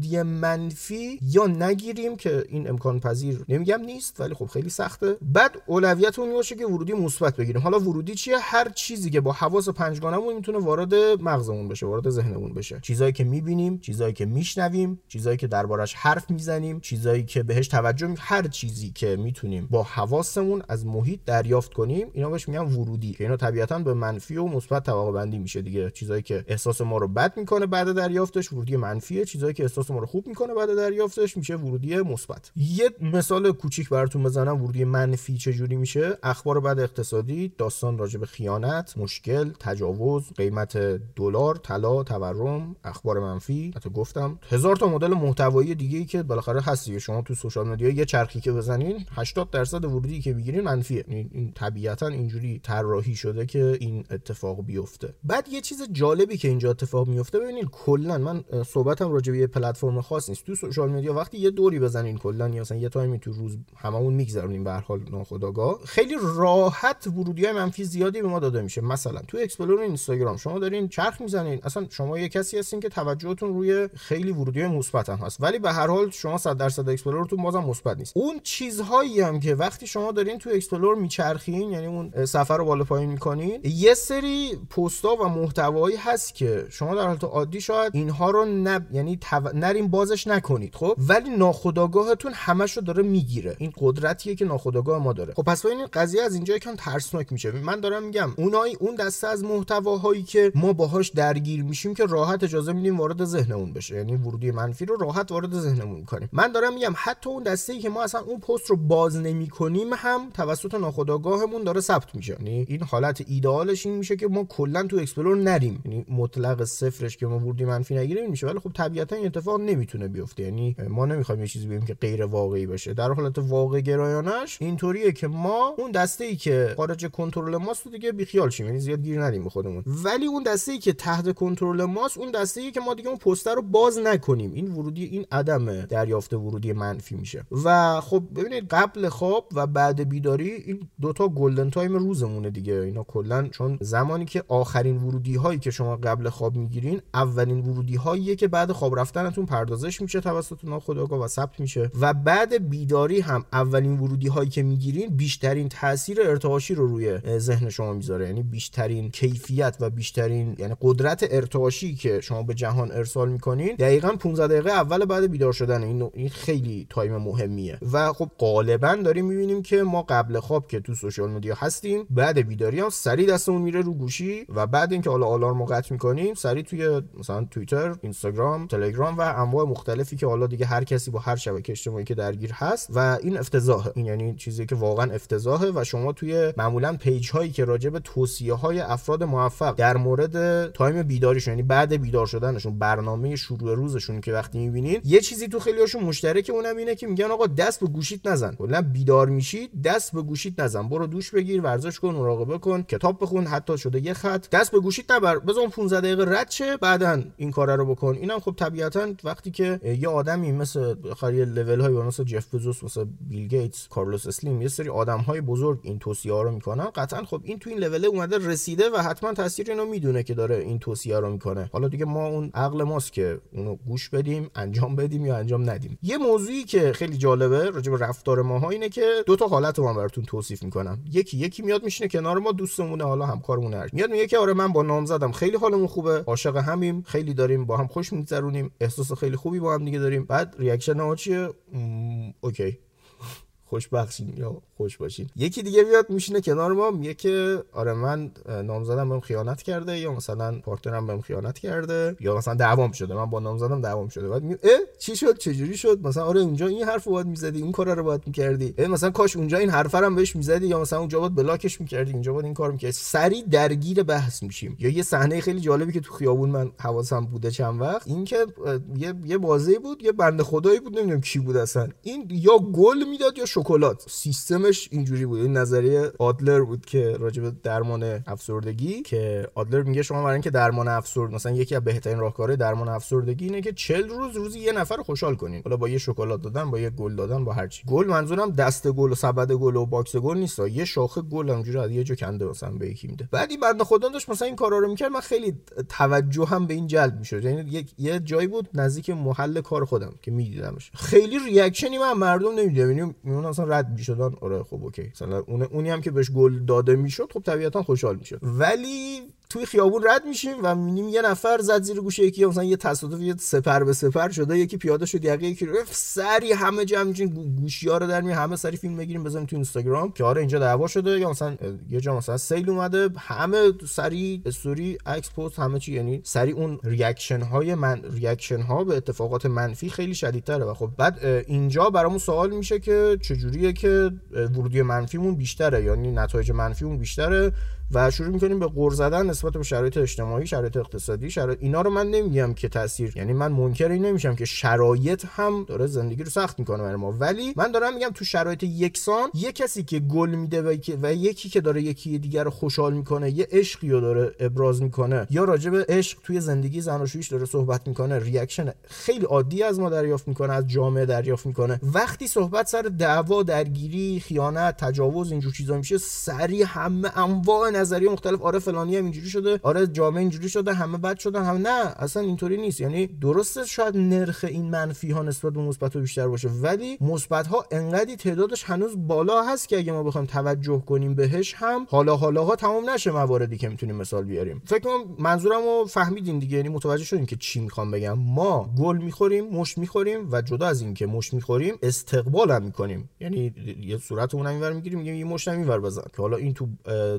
ورودی منفی رو نگیریم که این امکان پذیر نمیگم نیست ولی خب خیلی سخته. بعد اولویت اون باشه که ورودی مثبت بگیریم. حالا ورودی چیه؟ هر چیزی که با حواس پنجگانمون می‌تونه وارد مغزمون بشه وارد ذهنمون بشه. چیزایی که می‌بینیم چیزایی که میشنویم چیزایی که دربارش حرف می‌زنیم چیزایی که بهش توجه می هر چیزی که می‌تونیم با حواسمون از محیط دریافت کنیم اینا بهش میگن ورودی. که اینا طبیعتا به منفی و مثبت طبقه بندی میشه دیگه. چیزایی که احساس ما رو بد می‌کنه بعد دریافتش ورودی منفیه. چیزایی که احساس ما رو خوب می‌کنه بعد دریافتش میشه ورودی مثبت. یه مثال کوچیک براتون بزنم ورودی منفی چه جوری میشه؟ اخبار بد اقتصادی داستان راجع به خیانت مشکل تجاوز قیمت دلار طلا تورم اخبار منفی. حتی گفتم هزار تا مدل محتوایی دیگه ای که بالاخره هست شما تو سوشال مدیا یه چرخی که بزنین 80 درصد ورودی که می‌گیرین منفیه. این طبیعتا اینجوری طراحی شده که این اتفاق بیفته. بعد یه چیز جالبی که اینجا اتفاق میفته ببینید کلا من صحبتم راجع به خاص نیست. تو social media وقتی یه دوری بزنین کلا یا یه time ی تو روز هممون میگذرونیم به هر حال ناخودآگاه خیلی راحت ورودی های منفی زیادی به ما داده میشه. مثلا تو explore اینستاگرام شما دارین چرخ می‌زنین. اصلا شما یه کسی هستین که توجهتون روی خیلی ورودی مثبت هست. ولی به هر حال شما 100 درصد explore تون بازم مثبت نیست. اون چیزهایی هم که وقتی شما دارین تو explore میچرخین یعنی اون صفحه رو بالا پایین می‌کنین یه سری پستا و محتوایی هست که شما در حالت عادی شاید اینها رو نب... یعنی تو... نرین بازش نکنید خب؟ ولی ناخودآگاهتون همش رو داره می‌گیره. این قدرتیه که ناخودآگاه ما داره. خب پس این قضیه از اینجا یکم ترسناک میشه. من دارم میگم اونای اون دسته از محتواهایی که ما باهاش درگیر میشیم که راحت اجازه میدیم وارد ذهنمون بشه. یعنی ورودی منفی رو راحت وارد ذهنمون می‌کنیم من دارم میگم حتی اون دسته ای که ما اصلا اون پست رو باز نمی‌کنیم هم توسط ناخودآگاهمون داره ثبت میشه. یعنی این حالت ایدئالش این میشه که ما کلا تو explore نریم. یعنی مطلق صفرش که ما ورودی منفی نگیریم میشه. ولی خب طبیعتا این اتفاق نمی‌تونه بیفته. یعنی ما نمی‌خوایم یه چیزی بگیم که غیر واقعی باشه. در حالت واقع گرایانش اینطوریه که ما اون دسته ای که خارج کنترل ماست رو دیگه بیخیال شیم. یعنی زیاد گیر ندیم به خودمون. ولی اون دسته ای که تحت کنترل ماست اون دسته ای که ما دیگه اون پست رو باز نکنیم. این ورودی این عدم دریافت ورودی منفی میشه. و خب ببینید قبل خواب و بعد بیداری این دوتا golden time روزمونه دیگه. اینا کلا چون زمانی که آخرین ورودی هایی که شما قبل خواب می‌گیرین اولین ورودی هاییه که بعد خواب رفتنتون پردازش میشه توسط ناخودآگاه و ثبت میشه. و بعد بیداری هم اولین ورودی هایی که می‌گیرین بیشترین تاثیر ارتعاشی رو روی ذهن شما می‌ذاره. یعنی بیشترین کیفیت و بیشترین یعنی قدرت ارتعاشی که شما به جهان ارسال می‌کنین دقیقا 15 دقیقه اول بعد بیدار شدن. این این خیلی time مهمیه. و خب غالبا داریم می‌بینیم که ما قبل خواب که تو social media هستیم بعد بیداری هم سریع دستمون میره رو گوشی و بعد اینکه حالا آلارم قطع می‌کنیم سریع توی مثلا توییتر اینستاگرام تلگرام و انواع مختلفی که حالا دیگه هر کسی با هر شبکه اجتماعی که درگیر هست و این افتضاحه. این یعنی چیزی که واقعا افتضاحه و شما توی معمولا page هایی که راجع به توصیه های افراد موفق در مورد time بیداریشون یعنی بعد بیدار شدنشون برنامه شروع روزشون که وقتی می‌بینید یه چیزی تو خیلیاشون مشترکه اونم اینه که میگن آقا دست به گوشیت نزن. کلا بیدار میشید دست به گوشیت نزن. برو دوش بگیر ورزش کن مراقبه کن کتاب بخون حتی شده یه خط. دست به گوشیت نبر. بزن 15 دقیقه رد شه بعدا این کارا رو بکن. اینم خب طبیعتا وقتی که یه آدمی مثل خیلی لول های مثل جف بزوس مثل بیل گیتس کارلوس اسلیم یه سری آدم های بزرگ این توصیه ها رو می‌کنن. قطعا خب این تو این لول اومده رسیده و حتما تاثیر اینو می‌دونه که داره این توصیه رو می‌کنه. حالا دیگه ما اون عقل ماست که اونو گوش بدیم انجام بدیم یا انجام ندیم. یه موضوعی که خیلی جالبه راجع به رفتار ماها اینه که دو تا حالت رو من براتون توصیف می‌کنم. یکی یکی میاد میشینه کنار ما دوستمونه حالا همکارمونه میاد میگه که آره من با نامزدم خیلی حالمون خوبه عاشق همیم خیلی داریم با هم خوش میگذرونیم احساس خیلی خوبی با هم دیگه داریم. بعد reaction ها چیه؟ OK. خوش بخشین یا خوش باشین. یکی دیگه میاد میشینه کنار ما میگه که آره من نامزدم بهم خیانت کرده یا مثلا partner م بهم خیانت کرده یا مثلا دعوام شده. من با نامزدم دعوام شده. بعد میگه چی شد؟ چجوری شد؟ مثلا آره اونجا این حرف باید می‌زدی این کارا رو باید می‌کردی. مثلا کاش اونجا این حرف هم بهش می‌زدی یا مثلا اونجا باید block ش می‌کردی اینجا باید این کار می‌کردی. سری درگیر بحث میشیم. یا یه صحنه خیلی جالبی که تو خیابون من حواسم بوده چند وقت این که یه یه بازی بود یه بنده خدایی بود نمی‌دونم کی بود اصلا. این یا گل می‌داد یا شکلات. سیستمش اینجوری بود. این نظریه آدلر بود که راجع به درمان افسردگی که آدلر میگه شما برای اینکه درمان افسرد مثلا یکی از بهترین راهکارهای درمان افسردگی اینه که 40 روز روزی یه نفر خوشحال کنین. حالا با یه شکلات دادن با یه گل دادن با هر چی. گل منظورم دست گل و سبد گل و box گل نیست. یه شاخه گل همجوری از یه جا کنده مثلا به یکی میده. بعد این بنده خدا داشت مثلا این کارا رو می‌کرد. من خیلی توجه هم به این جلب می‌شد. یعنی یه جایی بود نزدیک محل کار خودم که میدیدمش. خیلی reaction ی من مردم نمی‌دیدم. یعنی اصلا رد می‌شدن. آره خب OK. مثلا اون اونی هم که بهش گل داده می‌شد خب طبیعتا خوشحال می‌شد. ولی توی خیابون رد میشیم و می‌بینیم یه نفر زد زیر گوش یکی مثلا یه تصادف یه سپر به سپر شده یکی پیاده شد یقه یکی رو سری همه جمع میشین گوشی ها رو در می همه سری فیلم بگیریم بزنیم تو اینستاگرام. که آره اینجا دعوا شده. یا مثلا یه جا مثلا سیل اومده. همه سری استوری عکس پست همه چی. یعنی سری اون reaction های من reaction ها به اتفاقات منفی خیلی شدیدتره. و خب بعد اینجا برامون سوال میشه که چجوریه که ورودی منفیمون بیشتره؟ یعنی نتایج منفیمون بیشتره؟ و شروع می‌کنیم به غر زدن نسبت به شرایط اجتماعی شرایط اقتصادی شرایط اینا رو من نمیگم که تاثیر یعنی من منکر این نمیشم که شرایط هم داره زندگی رو سخت می‌کنه برای ما. ولی من دارم میگم تو شرایط یکسان یه کسی که گل میده و, و یکی که داره یکی دیگر رو خوشحال می‌کنه یه عشقی رو داره ابراز می‌کنه یا راجع به عشق توی زندگی زن و داره صحبت می‌کنه reaction خیلی عادی از ما دریافت می‌کنه از جامعه دریافت می‌کنه. وقتی صحبت سر دعوا درگیری خیانت تجاوز اینجور چیزا میشه سری همه انواع نظریه مختلف آره فلانی هم اینجوری شده آره جامعه اینجوری شده همه بد شدن هم نه اصلا اینطوری نیست. یعنی درسته شاید نرخ این منفی ها نسبت به مثبت بیشتر باشه ولی مثبت ها انقدی تعدادش هنوز بالا هست که اگه ما بخوایم توجه کنیم بهش هم حالا حالا ها تمام نشه مواردی که می‌تونیم مثال بیاریم. فکر کنم منظورم رو فهمیدین دیگه یعنی متوجه شدیم که چی می‌خوام بگم. ما گل می‌خوریم مشت می‌خوریم و جدا از این که مشت می‌خوریم استقبال هم می‌کنیم. یعنی یه صورت اون اینور می‌گیریم میگیم یه مشت اینور بزن. که حالا این تو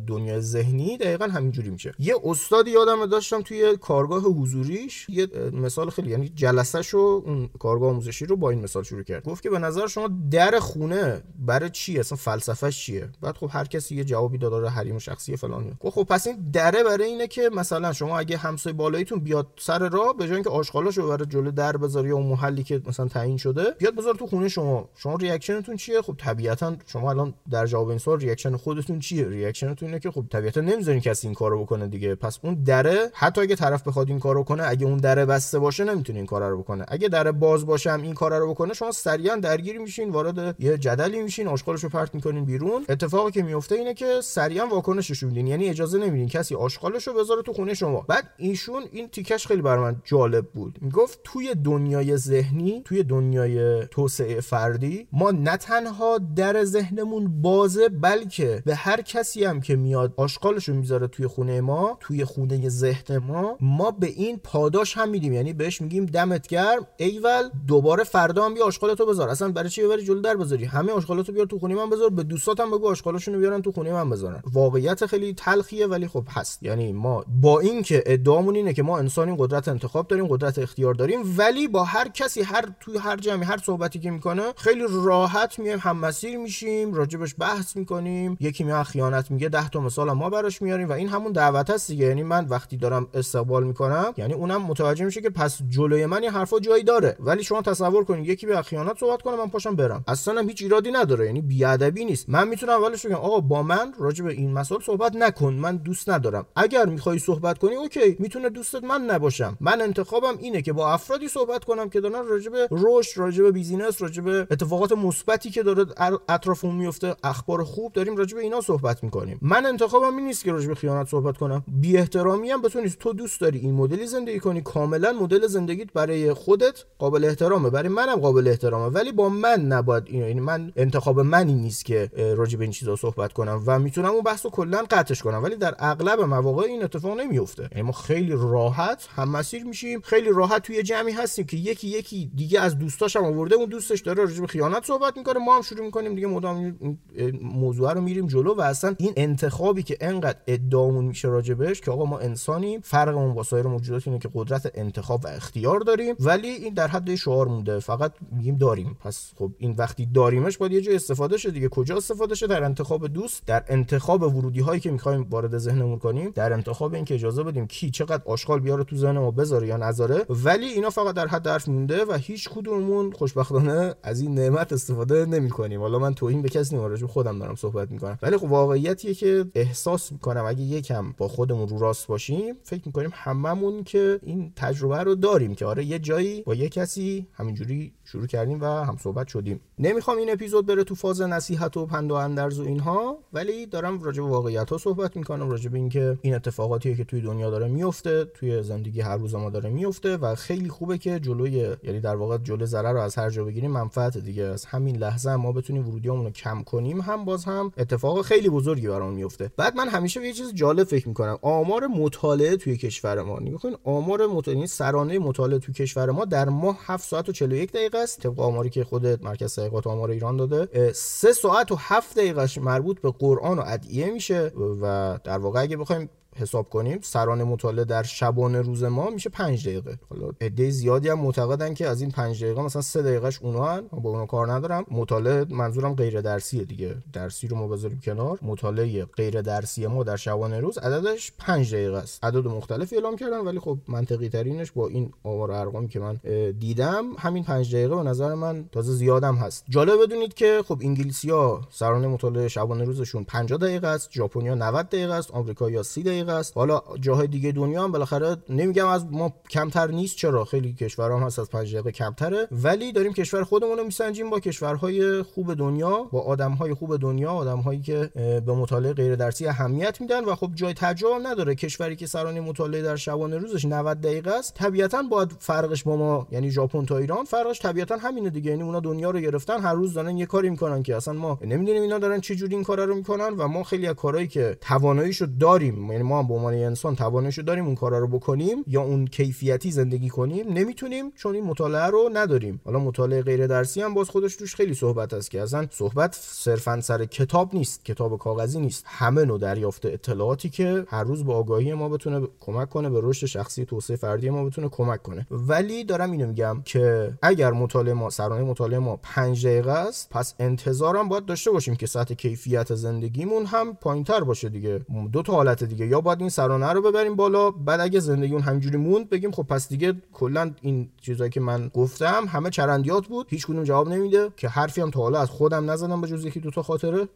دنیای ذهنی دقیقا همینجوری میشه. یه استادی یادم داشتم توی کارگاه حضوریش. یه مثال خیلی یعنی جلسه شو اون کارگاه آموزشی رو با این مثال شروع کرد. گفت که به نظر شما در خونه برای چی اصلا فلسفهش چیه؟ بعد خب هر کسی یه جوابی داد داره حریم شخصی فلان گفت خب پس این دره برای اینه که مثلا شما اگه همسایه بالاییتون بیاد سر راه به جای اینکه آشغالاشو برای جلو در بذاری یا اون محلی که مثلا تعیین شده بیاد بذار تو خونه شما. شما reaction تون چیه؟ خب طبیعتا شما الان در جواب این سوال reaction خودتون چیه؟ reaction تون اینه که خب طبیعتا نمی‌ذارین کسی این کارو بکنه دیگه. پس اون دره حتی اگه طرف بخواد این کارو کنه اگه اون دره بسته باشه نمی‌تونه این کارا رو بکنه. اگه در باز باشه هم این کارا رو بکنه شما سریعا درگیر میشین وارد یه جدلی میشین آشغالشو پرت می‌کنین بیرون. اتفاقی که میفته اینه که سریعا واکنشش میدین یعنی اجازه نمیدین کسی آشغالشو بذاره تو خونه شما. بعد ایشون این تیکش خیلی بر جالب بود. می‌گفت توی دنیای ذهنی توی دنیای توسعه فردی ما نه تنها در ذهنمون بازه بلکه به هر کسی هم که میاد آشغالشو می‌ذاره توی خونه ما توی خونه ذهن ما. ما به این پاداش هم میدیم یعنی بهش میگیم دمت گرم. ایول دوباره فردا هم بیا آشغالتو بذار. اصلا برای چی ببری جلو در بذاری؟ همه آشغالاتو بیار تو خونه من بذار. به دوستاتم بگو آشغالاشونو بیارن تو خونه من بذارن. واقعیت خیلی تلخیه ولی خب هست. یعنی ما با اینکه ادعامون اینه که ما انسانیم قدرت انتخاب داریم قدرت اختیار داریم ولی با هر کسی هر توی هر جمعی هر صحبتی که می‌کنه خیلی راحت میایم هم مسیر میشیم راجبش بحث می‌کنیم. یکی میاد خیانت میگه 10 تا مثال ما براش میاریم و این همون دعوت هست دیگه. یعنی من وقتی دارم استقبال می‌کنم یعنی اونم متوجه میشه که پس جلوی من این حرفا جایی داره. ولی شما تصور کنید یکی به خیانت صحبت کنه من پاشم برم. اصلا هم هیچ ایرادی نداره. یعنی بی‌ادبی نیست. من می‌تونم اولش بگم آقا با من راجع به این مسائل صحبت نکن. من دوست ندارم. اگر می‌خوای صحبت کنی OK. می‌تونه دوستت من نباشم. من انتخابم اینه که با افرادی صحبت کنم که دارن راجع به رشد راجع به business راجع به اتفاقات مثبتی که داره اطرافمون میفته اخبار خوب داریم راجع به اینا صحبت می‌کنیم. من انتخابم این نیست که راجع به خیانت صحبت کنم. بی احترامی هم بتونی تو دوست داری این مدلی زندگی کنی کاملا مدل زندگیت برای خودت قابل احترامه. برای منم قابل احترامه. ولی با من نباید اینو یعنی من انتخاب منی نیست که راجع به این چیزا صحبت کنم و می‌تونم اون بحثو کلا قطعش کنم. ولی در اغلب مواقع این اتفاق نمیفته یعنی ما خیلی راحت هم مسیر میشیم. خیلی راحت توی جمعی هستیم که یکی یکی دیگه از دوستاش هم آورده. اون دوستش داره راجع به خیانت صحبت می‌کنه. ما هم شروع می‌کنیم دیگه مدام موضوع رو میریم جلو و اصلا این انتخابی که انقدر ادعامون میشه راجبش که آقا ما انسانیم فرقمون با سایر موجودات اینه که قدرت انتخاب و اختیار داریم ولی این در حد شعار مونده. فقط میگیم داریم. پس خب این وقتی داریمش باید یه جای استفاده شه دیگه. کجا استفاده شه؟ در انتخاب دوست در انتخاب ورودی هایی که می‌خوایم وارد ذهنمون کنیم در انتخاب اینکه اجازه بدیم کی چقدر آشغال بیاره تو ذهن ما بذاره یا نذاره. ولی اینا فقط در حد حرف مونده و هیچ کدوممون خوشبختانه از این نعمت استفاده نمی‌کنیم. حالا من توهین به کسی نمیارم خودم دارم صحبت می‌کنم. ولی خب واقعیتیه که احساس می‌کنم اگه یکم با خودمون رو راست باشیم فکر می‌کنیم هممون که این تجربه رو داریم که آره یه جایی با یه کسی همینجوری شروع کردیم و هم صحبت شدیم. نمی‌خوام این اپیزود بره تو فاز نصیحت و پند و اندرز و اینها ولی دارم راجع به واقعیت ها صحبت می‌کنم راجع به اینکه این اتفاقاتی که توی دنیا داره میفته توی زندگی هر روز ما داره میفته و خیلی خوبه که جلوی یعنی در واقع جلوی ضرر رو از هر جا بگیریم منفعت دیگه. از همین لحظه ما بتونیم ورودیامون رو کم کنیم هم باز هم اتفاق خیلی بزرگی برامون میفته بعد من همیشه یه چیز جالب فکر می‌کنم. آمار مطالعه توی کشور ما نگاه آمار مطالعه یعنی سرانه مطالعه توی کشور ما در ماه 7 ساعت و 41 دقیقه است. طبق آماری که خود مرکز تحقیقات آمار ایران داده. 3 ساعت و 7 دقیقه مربوط به قرآن و ادعیه میشه و در واقع اگه بخوایم حساب کنیم سران مطالعه در شبانه روز ما میشه 5 دقیقه. حالا عده زیادی هم معتقدن که از این 5 دقیقه مثلا 3 دقیقهش اونها هن. با اونها کار ندارم. مطالعه منظورم غیر درسیه دیگه. درسی رو ما بذاریم کنار. مطالعه غیر درسی ما در شبانه روز عددش 5 دقیقه است. عدد مختلفی اعلام کردن ولی خب منطقی ترینش با این آمار ارقامی که من دیدم همین 5 دقیقه به نظر من تازه زیادم هست. جالب بدونید که خب انگلیسیا سرانه مطالعه شبانه روزشون 50 دقیقه است ژاپنیا 90 دقیقه است آمریکایی‌ها 30 دقیقه است. حالا جاهای دیگه دنیا هم بالاخره نمیگم از ما کمتر نیست چرا؟ خیلی کشورها هم هست از 5 دقیقه کمتره. ولی داریم کشور خودمون رو میسنجیم با کشورهای خوب دنیا با آدمهای خوب دنیا آدمهایی که به مطالعه غیر درسی اهمیت میدن. و خب جای تعجب نداره. کشوری که سرانه مطالعه در شبانه روزش 90 دقیقه است. طبیعتا باید فرقش با ما یعنی ژاپن تا ایران فرقش طبیعتا همینه دیگه. یعنی اونا دنیا رو گرفتن هر روز دارن یه کاری می‌کنن که اصلا ما نمی‌دونیم اینا دارن چه جوری این کارا رو می‌کنن. و ما خیلی از کارهایی که تواناییشو داریم یعنی ما به عنوان انسان تواناییشو داریم اون کارا رو بکنیم یا اون کیفیتی زندگی کنیم نمی‌تونیم چون این مطالعه رو نداریم. حالا مطالعه غیر درسی هم باز خودش توش خیلی صحبت هست که اصلا صحبت صرفا سر کتاب نیست کتاب کاغذی نیست. همه نوع دریافت اطلاعاتی که هر روز با آگاهی ما بتونه کمک کنه به رشد شخصی توسعه فردی ما بتونه کمک کنه. ولی دارم اینو میگم که اگر مطالعه ما سرانه مطالعه ما 5 دقیقه است پس انتظارم باید داشته باشیم که سطح کیفیت زندگیمون هم پایینتر باشه دیگه. دو تا حالت دیگه. یا باید این سرانه رو ببریم بالا. بعد اگه زندگی اون همجوری موند بگیم خب پس دیگه کلا این چیزایی که من گفتم همه چرندیات بود. هیچ کدوم جواب نمیده که حرفی هم تا حالا از خودم نزدم به جز یکی دو تا خاطره.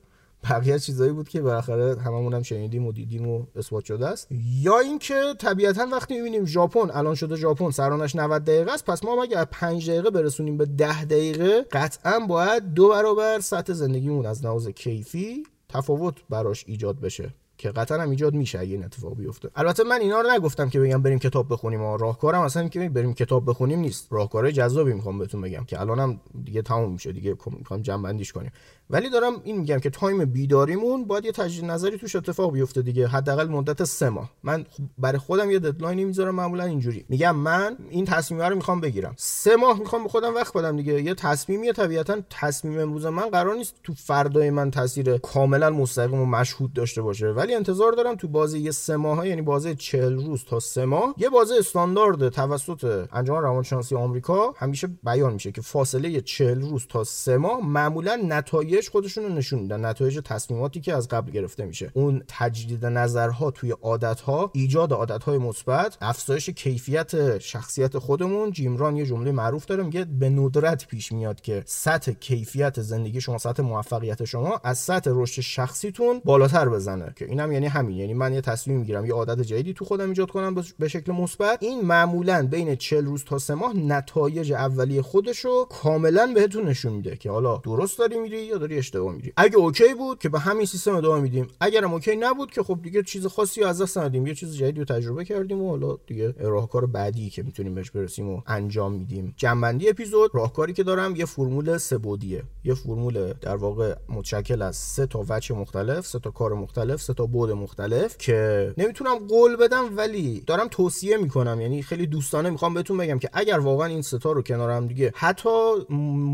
بقیه چیزایی بود که بالاخره هممون هم شنیدیم و دیدیم و اثبات شده است. یا اینکه طبیعتا وقتی می‌بینیم ژاپن الان شده ژاپن سرانش 90 دقیقه است پس ما اگه 5 دقیقه برسونیم به 10 دقیقه قطعا باید دو برابر سطح زندگیمون از لحاظ کیفی تفاوت براش ایجاد بشه. که قطعا هم ایجاد میشه اگه این اتفاق بیفته. البته من اینا رو نگفتم که بگم بریم کتاب بخونیم. و راهکارم اصلا که بریم کتاب بخونیم نیست. راهکارهای جذابی می‌خوام بهتون بگم که الانم دیگه تموم میشه. دیگه می‌خوام جمع بندیش کنیم. ولی دارم این میگم که time بیداریمون باید یه تجدید نظری توش اتفاق بیفته دیگه. حداقل مدت سه ماه. من برای خودم یه deadline ی می‌ذارم معمولا اینجوری. میگم من این تصمیم رو می‌خوام بگیرم. سه ماه می‌خوام به خودم وقت بدم دیگه. یه تصمیمیه طبیعتا تصمیم امروز من قرار نیست تو فردای من تاثیر کاملا مستقیم و مشهود داشته باشه. ولی انتظار دارم تو بازی یه سه ماه یعنی بازی 40 روز تا سه ماه یه بازی استاندارد توسط انجمن روانشناسی آمریکا همیشه بیان میشه که فاصله 40 روز تا سه ماه معمولا نتایج نتایج خودشون رو نشون میدن. نتایج تصمیماتی که از قبل گرفته میشه. اون تجدید نظرها توی عادتها ایجاد عادتهای مثبت افزایش کیفیت شخصیت خودمون. جیم ران یه جمله معروف داره میگه به ندرت پیش میاد که سطح کیفیت زندگی شما سطح موفقیت شما از سطح رشد شخصیتتون بالاتر بزنه. که اینم یعنی همین. یعنی من یه تصمیم می‌گیرم یه عادت جدیدی تو خودم ایجاد کنم به شکل مثبت. این معمولا بین 40 روز تا سه ماه نتایج اولیه خودشو کاملا بهتون نشون میده که حالا درست داری میری یا داری اشتباه میری اگه OK بود که به همین سیستم ادامه میدیم. اگرم OK نبود که خب دیگه چیز خاصی از دست ندیم. یه چیز جدیدی رو تجربه کردیم و حالا دیگه راهکار بعدی که می‌تونیم بهش برسیم و انجام میدیم. جنبندی اپیزود راهکاری که دارم یه فرمول سه بودیه. یه فرمول در واقع متشکل از سه تا وجه مختلف سه تا کار مختلف سه تا بود مختلف که نمی‌تونم قول بدم ولی دارم توصیه می‌کنم. یعنی خیلی دوستانه می‌خوام بهتون بگم که اگر واقعا این ستا رو کنار هم دیگه حتی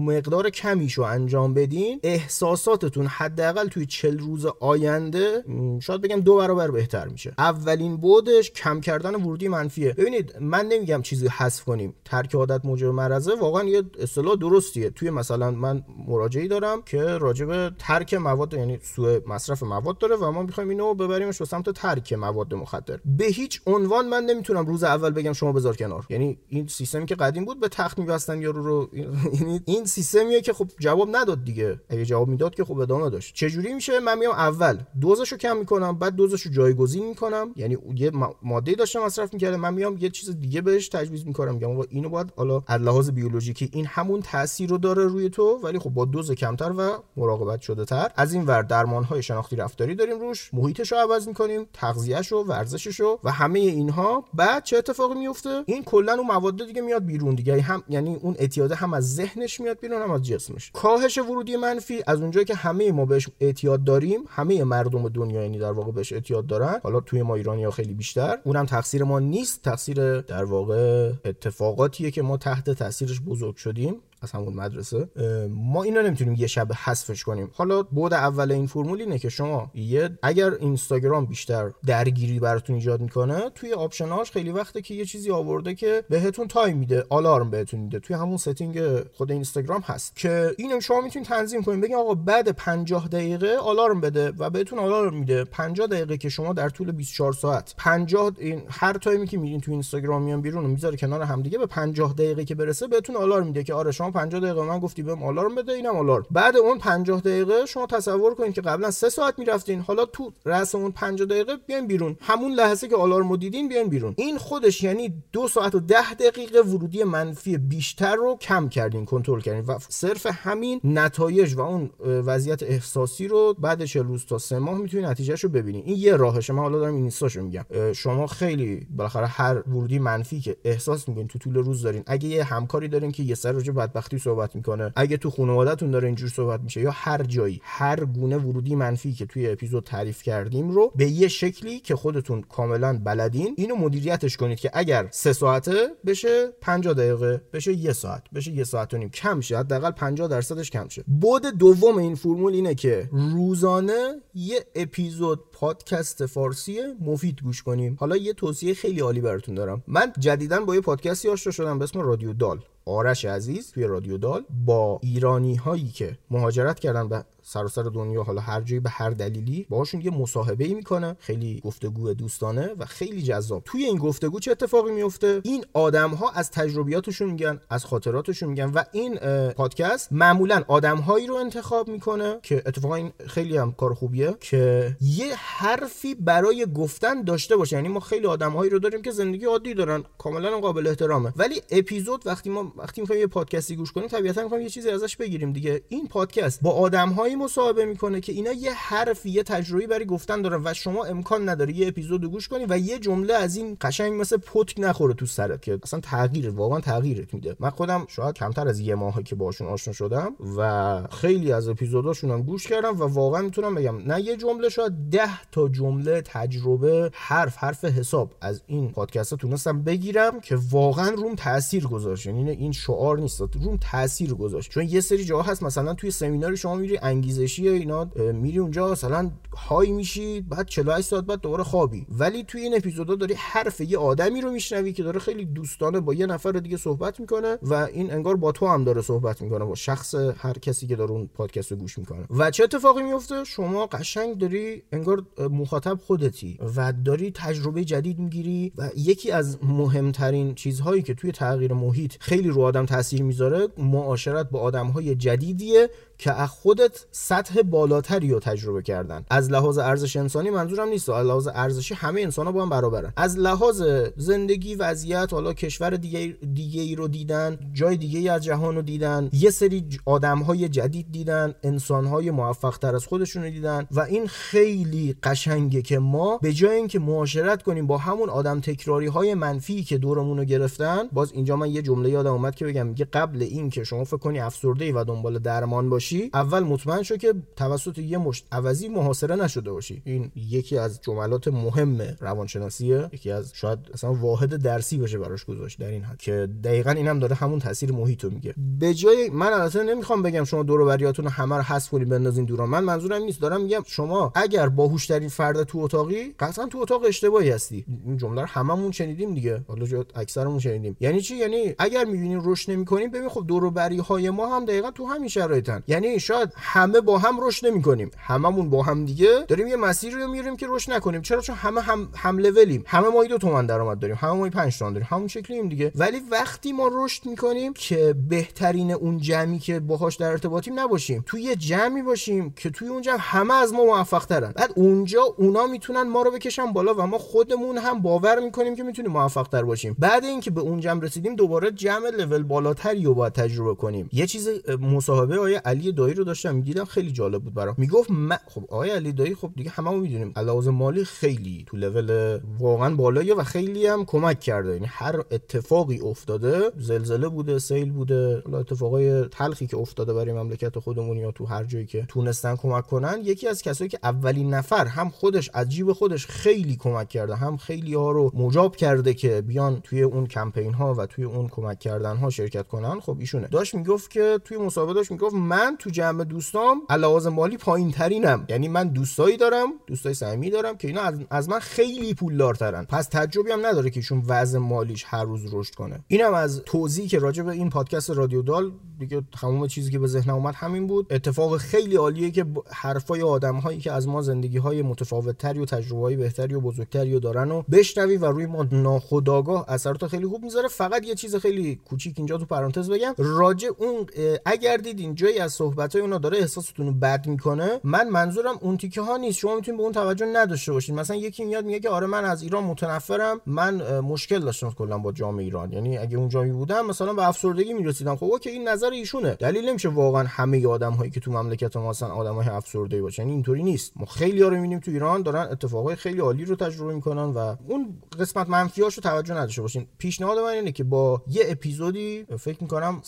مقدار کمیشو انجام بدین احساساتتون حداقل توی 40 روز آینده شاید بگم دو برابر بهتر میشه. اولین بودش کم کردن ورودی منفیه. ببینید من نمیگم چیزی حذف کنیم. ترک عادت موجب مرزه واقعا یه اصطلاح درستیه. توی مثلا من مراجعی دارم که راجب ترک مواد یعنی سوء مصرف مواد داره و ما می‌خوایم اینو ببریمش به سمت ترک مواد مخدر. به هیچ عنوان من نمی‌تونم روز اول بگم شما بذار کنار. یعنی این سیستمی که قدیم بود به تخت میبستن یارو رو. یعنی این سیستمیه که خب جواب نداد دیگه. اگه جواب می‌داد که خب ادامه داشت. چه جوری میشه؟ من میام اول دوزشو کم می‌کنم بعد دوزشو جایگزین می‌کنم. یعنی یه ماده داشته مصرف می‌کرده من میام یه چیز دیگه بهش تجویز می‌کنم. میگم آقا اینو باید حالا از لحاظ بیولوژیکی این همون تاثیر رو داره روی تو ولی خب با دوز کمتر و مراقبت شده تر. از این ور درمان های شناختی رفتاری داریم روش. محیطش رو عوض می‌کنیم تغذیهش و ورزشش رو و همه اینها. بعد چه اتفاقی میفته این کلا اون مواد دیگه میاد بیرون دیگه. هم یعنی اون اعتیاد هم از ذهنش میاد بیرون هم از جسمش. کاهش ورودی منفی از اونجایی که همه ما بهش اعتیاد داریم همه مردم دنیا یعنی در واقع بهش اعتیاد دارن. حالا توی ما ایرانی ها خیلی بیشتر. اونم تقصیر ما نیست. تقصیر در واقع اتفاقاتیه که ما تحت تاثیرش بزرگ شدیم. از همون مدرسه. ما اینا نمی‌تونیم یه شب حذفش کنیم. حالا بود اول این فرمول اینه که شما یه اگر اینستاگرام بیشتر درگیری براتون ایجاد می‌کنه توی option اش خیلی وقته که یه چیزی آورده که بهتون time میده آلارم بهتون میده. توی همون setting خود اینستاگرام هست که اینو شما می‌تونید تنظیم کنید. بگین آقا بعد 50 دقیقه آلارم بده و بهتون آلارم میده. 50 دقیقه که شما در طول 24 ساعت 50 این هر time ی که میرین تو اینستاگرام میان بیرون می‌ذاره کنار همدیگه به 50 دقیقه که برسه بهتون آلارم میده که آره شما 50 دقیقه من گفتی بهم آلارم بده اینم آلارم. بعد اون 50 دقیقه شما تصور کنید که قبلا 3 ساعت می‌رفتین. حالا تو رأس اون 50 دقیقه بیاین بیرون. همون لحظه که آلارم دیدین بیاین بیرون. این خودش یعنی دو ساعت و 10 دقیقه ورودی منفی بیشتر رو کم کردین کنترل کردین. و صرف همین نتایج و اون وضعیت احساسی رو بعد 40 روز تا 3 ماه می‌تونید نتیجهش رو ببینید این یه راهشه. من حالا دارم این اینستاشو میگم. شما خیلی بالاخره هر ورودی منفی که احساس می‌کنین تو طول روز دارین. اگه یه همکاری دارین که یه سر راجع بدبختی صحبت می‌کنه. اگه تو خانوادهتون داره اینجور صحبت میشه یا هر جایی هر گونه ورودی منفی که توی اپیزود تعریف کردیم رو به یه شکلی که خودتون کاملا بلدین اینو مدیریتش کنید که اگر سه ساعته بشه 50 دقیقه بشه یه ساعت بشه یه ساعت و نیم. کم شه حداقل 50 درصدش کم شه. بود دوم این فرمول اینه که روزانه یه اپیزود پادکست فارسی مفید گوش کنیم. حالا یه توصیه خیلی عالی براتون دارم. من جدیدا با یه پادکستی آشنا شدم به اسم رادیو دال. آرش عزیز توی رادیو دال با ایرانی هایی که مهاجرت کردن به سراسر دنیا حالا هر جایی به هر دلیلی باهاشون یه مصاحبه ای می‌کنه. خیلی گفتگو دوستانه و خیلی جذاب. توی این گفتگو چه اتفاقی میفته این آدم ها از تجربیاتشون میگن از خاطراتشون میگن و این پادکست معمولا آدم هایی رو انتخاب می‌کنه که اتفاقا این خیلی هم کار خوبیه که یه حرفی برای گفتن داشته باشه. یعنی ما خیلی آدم هایی رو داریم که زندگی عادی دارن کاملا قابل احترامه. ولی اپیزود وقتی ما وقتی می‌خوایم یه پادکستی گوش کنیم طبیعتا می‌خوایم یه چیزی ازش بگیریم دیگه. این پادکست با آدم هایی مصاحبه می‌کنه که اینا یه حرفی یه تجربی برای گفتن دارن و شما امکان نداره یه اپیزود گوش کنی و یه جمله از این قشنگ مثل پتک نخوره تو سرت که اصلا تغییر واقعا تغییرت میده. من خودم شاید کمتر از یه ماه که باشون آشنا شدم و خیلی از اپیزوداشون هم گوش کردم و واقعا می‌تونم بگم نه یه جمله شاید ده تا جمله تجربه حرف حرف حساب از این پادکست تونستم بگیرم که واقعا روم تاثیر گذاشت. یعنی این شعار نیست. روم تاثیر گذاشت. چون یه سری جاها هست مثلا توی سمینار شما میری انگیزشیه اینا میری اونجا مثلا های میشی بعد 48 ساعت بعد دوباره خوابی. ولی توی این اپیزودا داری حرف یه آدمی رو میشنوی که داره خیلی دوستانه با یه نفر دیگه صحبت می‌کنه و این انگار با تو هم داره صحبت می‌کنه با شخص هر کسی که داره اون پادکست رو گوش می‌کنه. و چه اتفاقی میفته شما قشنگ داری انگار مخاطب خودتی و داری تجربه جدید می‌گیری و یکی از مهمترین چیزهایی که توی تغییر محیط خیلی رو آدم تاثیر می‌ذاره معاشرت با آدمهای جدیدیه که از خودت سطح بالاتری رو تجربه کردن. از لحاظ ارزش انسانی منظورم نیست. از لحاظ ارزشی همه انسان ها با هم برابرن. از لحاظ زندگی وضعیت حالا کشور دیگه, دیگه ای رو دیدن جای دیگه ای از جهان رو دیدن یه سری آدم های جدید دیدن انسان های موفق تر از خودشون رو دیدن و این خیلی قشنگه که ما به جای اینکه معاشرت کنیم با همون آدم تکراری های منفی که دورمون رو گرفتن باز اینجا من یه جمله یادم اومد که بگم میگه قبل این که شما فکر کنی افسرده و دنبال درمان باشی. اول مطمئن شو که توسط یه مشت عوضی محاصره نشده باشی. این یکی از جملات مهم روانشناسیه. یکی از شاید اصلا واحد درسی بشه براش گذاشت در این حد. که دقیقا اینم داره همون تاثیر محیط رو میگه. به جای من البته نمی‌خوام بگم شما دور و بریاتون همه رو حذف کنید بندازین دورا من منظورم نیست. دارم میگم شما اگر باهوش ترین فرد تو اتاقی قطعا تو اتاق اشتباهی هستی. این جمله رو هممون شنیدیم دیگه. حالا اکثرمون شنیدیم. یعنی چی؟ یعنی اگر می‌بینین رشد نمی‌کنیم ببین خب دور و بری های ما هم دقیقا تو همین شرایطن. یعنی یعنی شاید همه با هم رشد نمی کنیم هممون با هم دیگه داریم یه مسیری رو میریم که رشد نکنیم. چرا؟ چون همه هم هم لولیم همه ما دو تومن درآمد داریم. همه ما 5 تومن داریم. همون شکلیم دیگه. ولی وقتی ما رشد می‌کنیم که بهترین اون جمعی که باهاش در ارتباطیم نباشیم. توی یه جمعی باشیم که توی اون جمع همه از ما موفق ترن بعد اونجا اونا می‌تونن ما رو بکشن بالا و ما خودمون هم باور می‌کنیم که می‌تونیم موفق تر باشیم. بعد اینکه به اون جمع رسیدیم دوباره جمع لول بالاتری رو باید تجربه کنیم. یه چیز مصاحبه آیه علی دایی رو داشتم می‌دیدم خیلی جالب بود برام. می‌گفت من خب آقای علی دایی خب دیگه هممون می‌دونیم علاوه مالی خیلی تو لول واقعا بالایی و خیلی هم کمک کرده. یعنی هر اتفاقی افتاده زلزله بوده سیل بوده اتفاقای تلخی که افتاده برای مملکت خودمون یا تو هر جایی که تونستن کمک کنن یکی از کسایی که اولین نفر هم خودش از جیب خودش خیلی کمک کرده هم خیلی ها رو مجاب کرده که بیان توی اون کمپین ها و توی اون کمک کردن ها شرکت کنن خب ایشونه. داشت می‌گفت که توی مسابقه داشت می‌گفت من تو جمع دوستام علاوه مالی پایین ترینم یعنی من دوستایی دارم دوستای صمیمی دارم که اینا از, من خیلی پولدارترن. پس تعجبی هم نداره که ایشون وضع مالیش هر روز رشد کنه. اینم از توضیحی که راجع به این پادکست رادیو دال دیگه تمام چیزی که به ذهنم اومد همین بود. اتفاق خیلی عالیه که حرفای آدم هایی که از ما زندگی های متفاوت تری و تجربه های بهتری و بزرگتری رو دارن و بشنوی و روی ما ناخودآگاه اثرات خیلی خوب می‌ذاره. فقط یه چیز خیلی کوچیک اینجا تو پرانتز بگم. راجع اون اگر دیدین جایی از صحبت های اونا داره احساستون رو بد می‌کنه؟ من منظورم اون تیکه ها نیست. شما می‌تونید به اون توجه نداشته باشین. مثلا یکی میاد میگه که آره من از ایران متنفرم. من مشکل داشتم کلا با جامعه ایران. یعنی اگه اونجا می بودم مثلا به افسردگی می‌رسیدم. خب اوکی این نظر ایشونه. دلیل نمیشه واقعا همه آدم هایی که تو مملکت ما آدم های افسرده باشن. یعنی اینطوری نیست. ما خیلی ها می‌بینیم تو ایران دارن اتفاقای خیلی عالی رو تجربه می‌کنن و اون قسمت منفیاشو توجه نداشته باشین. پیشنهاد من اینه که با یه اپیزودی فکر می‌کنم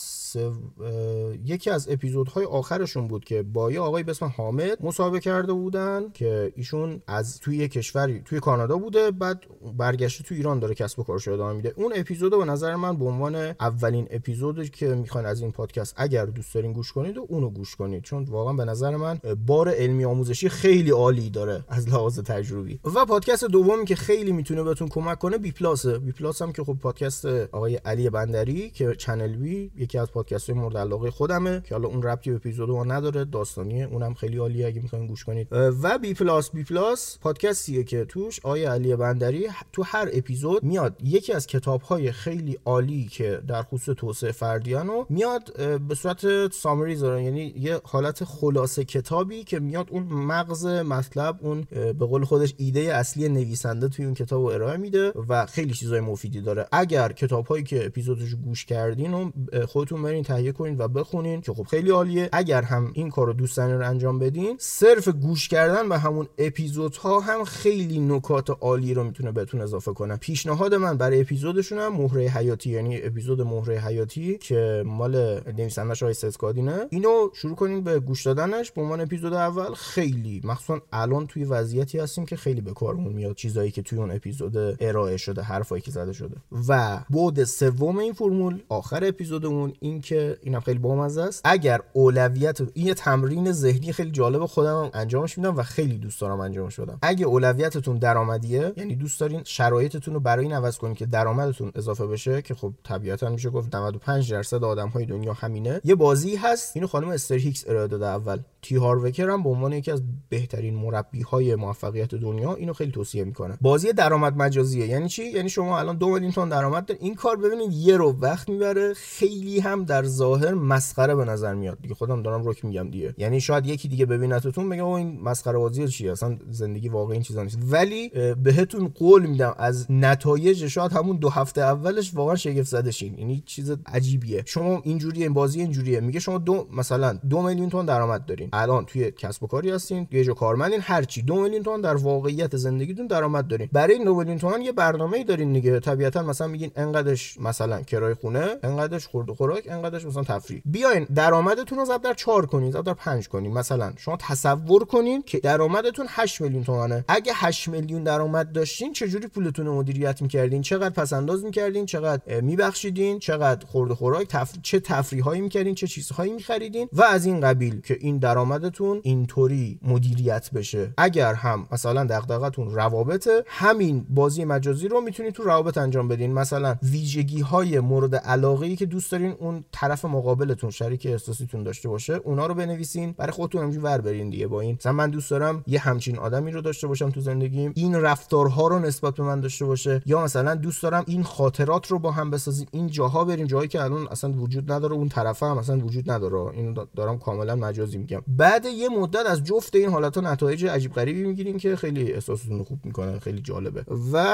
یکی از اپیزودهای آخرشون بود که با یه آقای به اسم حامد مصاحبه کرده بودن که ایشون از توی یه کشوری توی کانادا بوده بعد برگشته تو ایران داره کسب و کارش ادامه میده. اون اپیزود به نظر من به عنوان اولین اپیزودی که می‌خواین از این پادکست اگر دوست دارین گوش کنید و اونو گوش کنید. چون واقعا به نظر من بار علمی آموزشی خیلی عالی داره از لحاظ تجربی. و پادکست دومی که خیلی می‌تونه بهتون کمک کنه بی پلاس. بی پلاس هم که خب پادکست آقای علی بندری که چنل بی یکی از پادکست های مورد علاقه خودمه که حالا اون ربطی اپیزود ما نداره داستانیه اونم خیلی عالیه اگه می‌خواین گوش کنید. و بی پلاس بی پلاس پادکستیه که توش آقای علی بندری تو هر اپیزود میاد یکی از کتاب های خیلی عالی که در خصوص توسعه فردیانو میاد به صورت سامری داره یعنی یه حالت خلاصه کتابی که میاد اون مغز مطلب اون به قول خودش ایده اصلی نویسنده توی اون کتاب رو ارائه میده و خیلی چیزای مفیدی داره. اگر کتاب هایی که اپیزودش گوش کردین و خودتون برین تهیه کنین و بخونین که خب خیلی عالیه. اگر هم این کارو دوست رو انجام بدین صرف گوش کردن به همون اپیزودها هم خیلی نکات عالی رو می‌تونه بهتون اضافه کنه. پیشنهاد من برای اپیزودشون هم مهره حیاتی یعنی اپیزود مهره حیاتی که مال نویسندش های سسکادینه اینو شروع کنیم به گوش دادنش. به عنوان اپیزود اول خیلی مخصوصا الان توی وضعیتی هستیم که خیلی به کارمون میاد چیزایی که توی اون اپیزود ارائه شده حرفایی که زده شده. و بعد سوم این فرمول آخر اپیزودمون این که اینم خیلی بامزه است. اگر اولویت این یه تمرین ذهنی خیلی جالب خودم انجامش میدم و خیلی دوست دارم انجامش بدم. اگه اولویتتون درآمدیه یعنی دوست دارین شرایطتون رو برای این عوض کنید که درآمدتون اضافه بشه که خب طبیعتا میشه گفت 95 درصد آدم های دنیا همینه. یه بازی هست. اینو خانم استر هیکس ارائه داده اول. تی هاروکر هم به عنوان یکی از بهترین مربی های موفقیت دنیا اینو خیلی توصیه می‌کنه. بازی درآمد مجازیه. یعنی چی؟ یعنی شما الان دو میلیون تومان درآمد دارین این کار ببینید یه رو وقت می‌بره. خیلی هم در ظاهر مسخره به نظر میاد. دیگه خودم دارم رک میگم دیگه. یعنی شاید یکی دیگه ببینتتون بگه این مسخره بازی چیه؟ اصلا زندگی واقعی این چیزا نیست. ولی بهتون قول میدم. از نتایج شاید همون دو هفته اولش واقعا شگفت زده شین. یعنی چیز عجیبیه. شما اینجوریه این بازی اینجوریه. میگه شما دو مثلا دو میلیون تومان درآمد دارین. الان توی کسب و کاری هستین یه جا کارمندین هر چی. دو میلیون تومان در واقعیت زندگیتون درآمد دارین. برای این میلیون تومان یه برنامه‌ای دارین دیگه. طبیعتا مثلا میگین انقدرش مثلا کرایه خونه انقدرش خورد و خوراک انقدرش مثلا تفریح. بیاین درآمدتون رو ضرب در 4 کنین ضرب در 5 کنین. مثلا شما تصور کنین که درآمدتون 8 میلیون تومانه. اگه 8 میلیون درآمد داشتین چجوری پولتون رو مدیریت می‌کردین؟ چقدر پس انداز می‌کردین؟ چقدر میبخشیدین؟ چقدر خورد و خوراک؟ تف... چه تفریحایی می‌کردین؟ چه چیزهایی میخریدین؟ و از این قبیل که این درآمدتون اینطوری مدیریت بشه. اگر هم مثلا دغدغتون روابطه همین بازی مجازی رو می‌تونید تو روابط انجام بدین. مثلا ویژگی های مورد علاقه ای که دوست دارین اون طرف مقابلتون شریک احساسیتون داشته باشه اونا رو بنویسین. برای خودتون همینجوری ور برین دیگه با این. مثلا من دوست دارم یه همچین آدمی رو داشته باشم تو زندگیم. این رفتارها رو نسبت به من داشته باشه. یا مثلا دوست دارم این خاطرات رو با هم بسازیم. این جاها بریم. جایی که الان اصلا وجود نداره اون طرف هم اصلا وجود نداره. این دارم کاملا مجازی میگم. بعد یه مدت از جفت این حالت نتایج عجیب غریبی می‌گیرین که خیلی احساستون خوب می‌کنه خیلی جالبه. و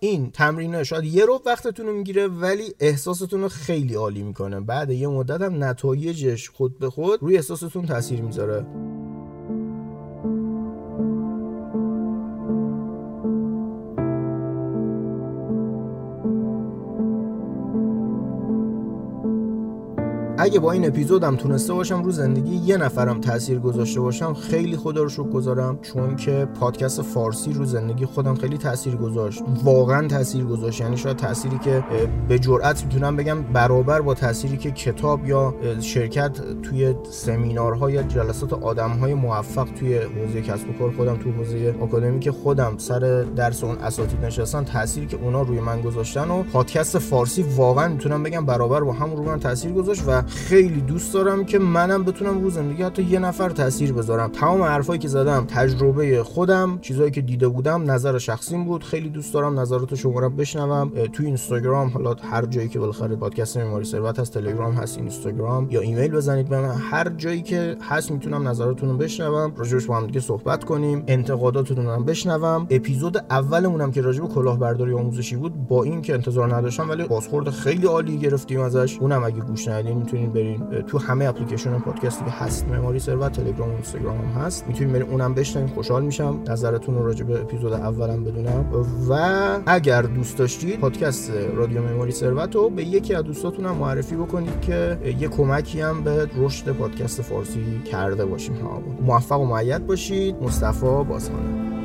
این تمرین شاید یه رو وقتتون رو می‌گیره ولی احساستون رو خیلی عالی می‌کنه. بعد یه مدت هم نتایجش خود به خود روی احساستون تاثیر می‌ذاره. اگه با این اپیزودم تونسته باشم رو زندگی یه نفرم تاثیر گذاشته باشم خیلی خدا رو شکر گذارم چون که پادکست فارسی رو زندگی خودم خیلی تاثیر گذاشت. واقعا تاثیر گذاشت. یعنی شاید تأثیری که به جرئت می‌تونم بگم برابر با تأثیری که کتاب یا شرکت توی سمینارها یا جلسات آدمهای موفق توی حوزه کسب و کار خودم تو حوزه که خودم سر درس اون اساتید نشستن تأثیری که اونا روی من گذاشتن و پادکست فارسی واقعا می‌تونم بگم برابر با هم رو من تاثیر گذاشت و خیلی دوست دارم که منم بتونم رو زندگی حتی یه نفر تاثیر بذارم. تمام حرفایی که زدم تجربه خودم چیزایی که دیده بودم نظر شخصیم بود. خیلی دوست دارم نظرات شما رو بشنوم. تو اینستاگرام حالا هر جایی که بالاخره پادکست معماری ثروت هست تلگرام هست اینستاگرام یا ایمیل بزنید به من. هر جایی که هست می‌تونم نظراتتون رو بشنوم. راجعش با هم دیگه صحبت کنیم. انتقاداتتون رو بشنوم. اپیزود اولمونم که راجع به کلاهبرداری آموزشی بود با این که انتظار نداشتم ولی بازخورد خیلی عالی گرفتیم ازش. اونم اگه گوش ندین می‌تونین برین تو همه اپلیکیشن پادکستی که هست مموری ثروت تلگرام و اینستاگرام هم هست می‌تونین برین اونم بشنوین خوشحال میشم. نظرتون راجع به اپیزود اولم بدونم. و اگر دوست داشتید پادکست رادیو مموری ثروت رو به یکی از دوستاتون هم معرفی بکنید که یه کمکی هم به رشد پادکست فارسی کرده باشیم ها موفق و معید باشید. مصطفی بازخانه.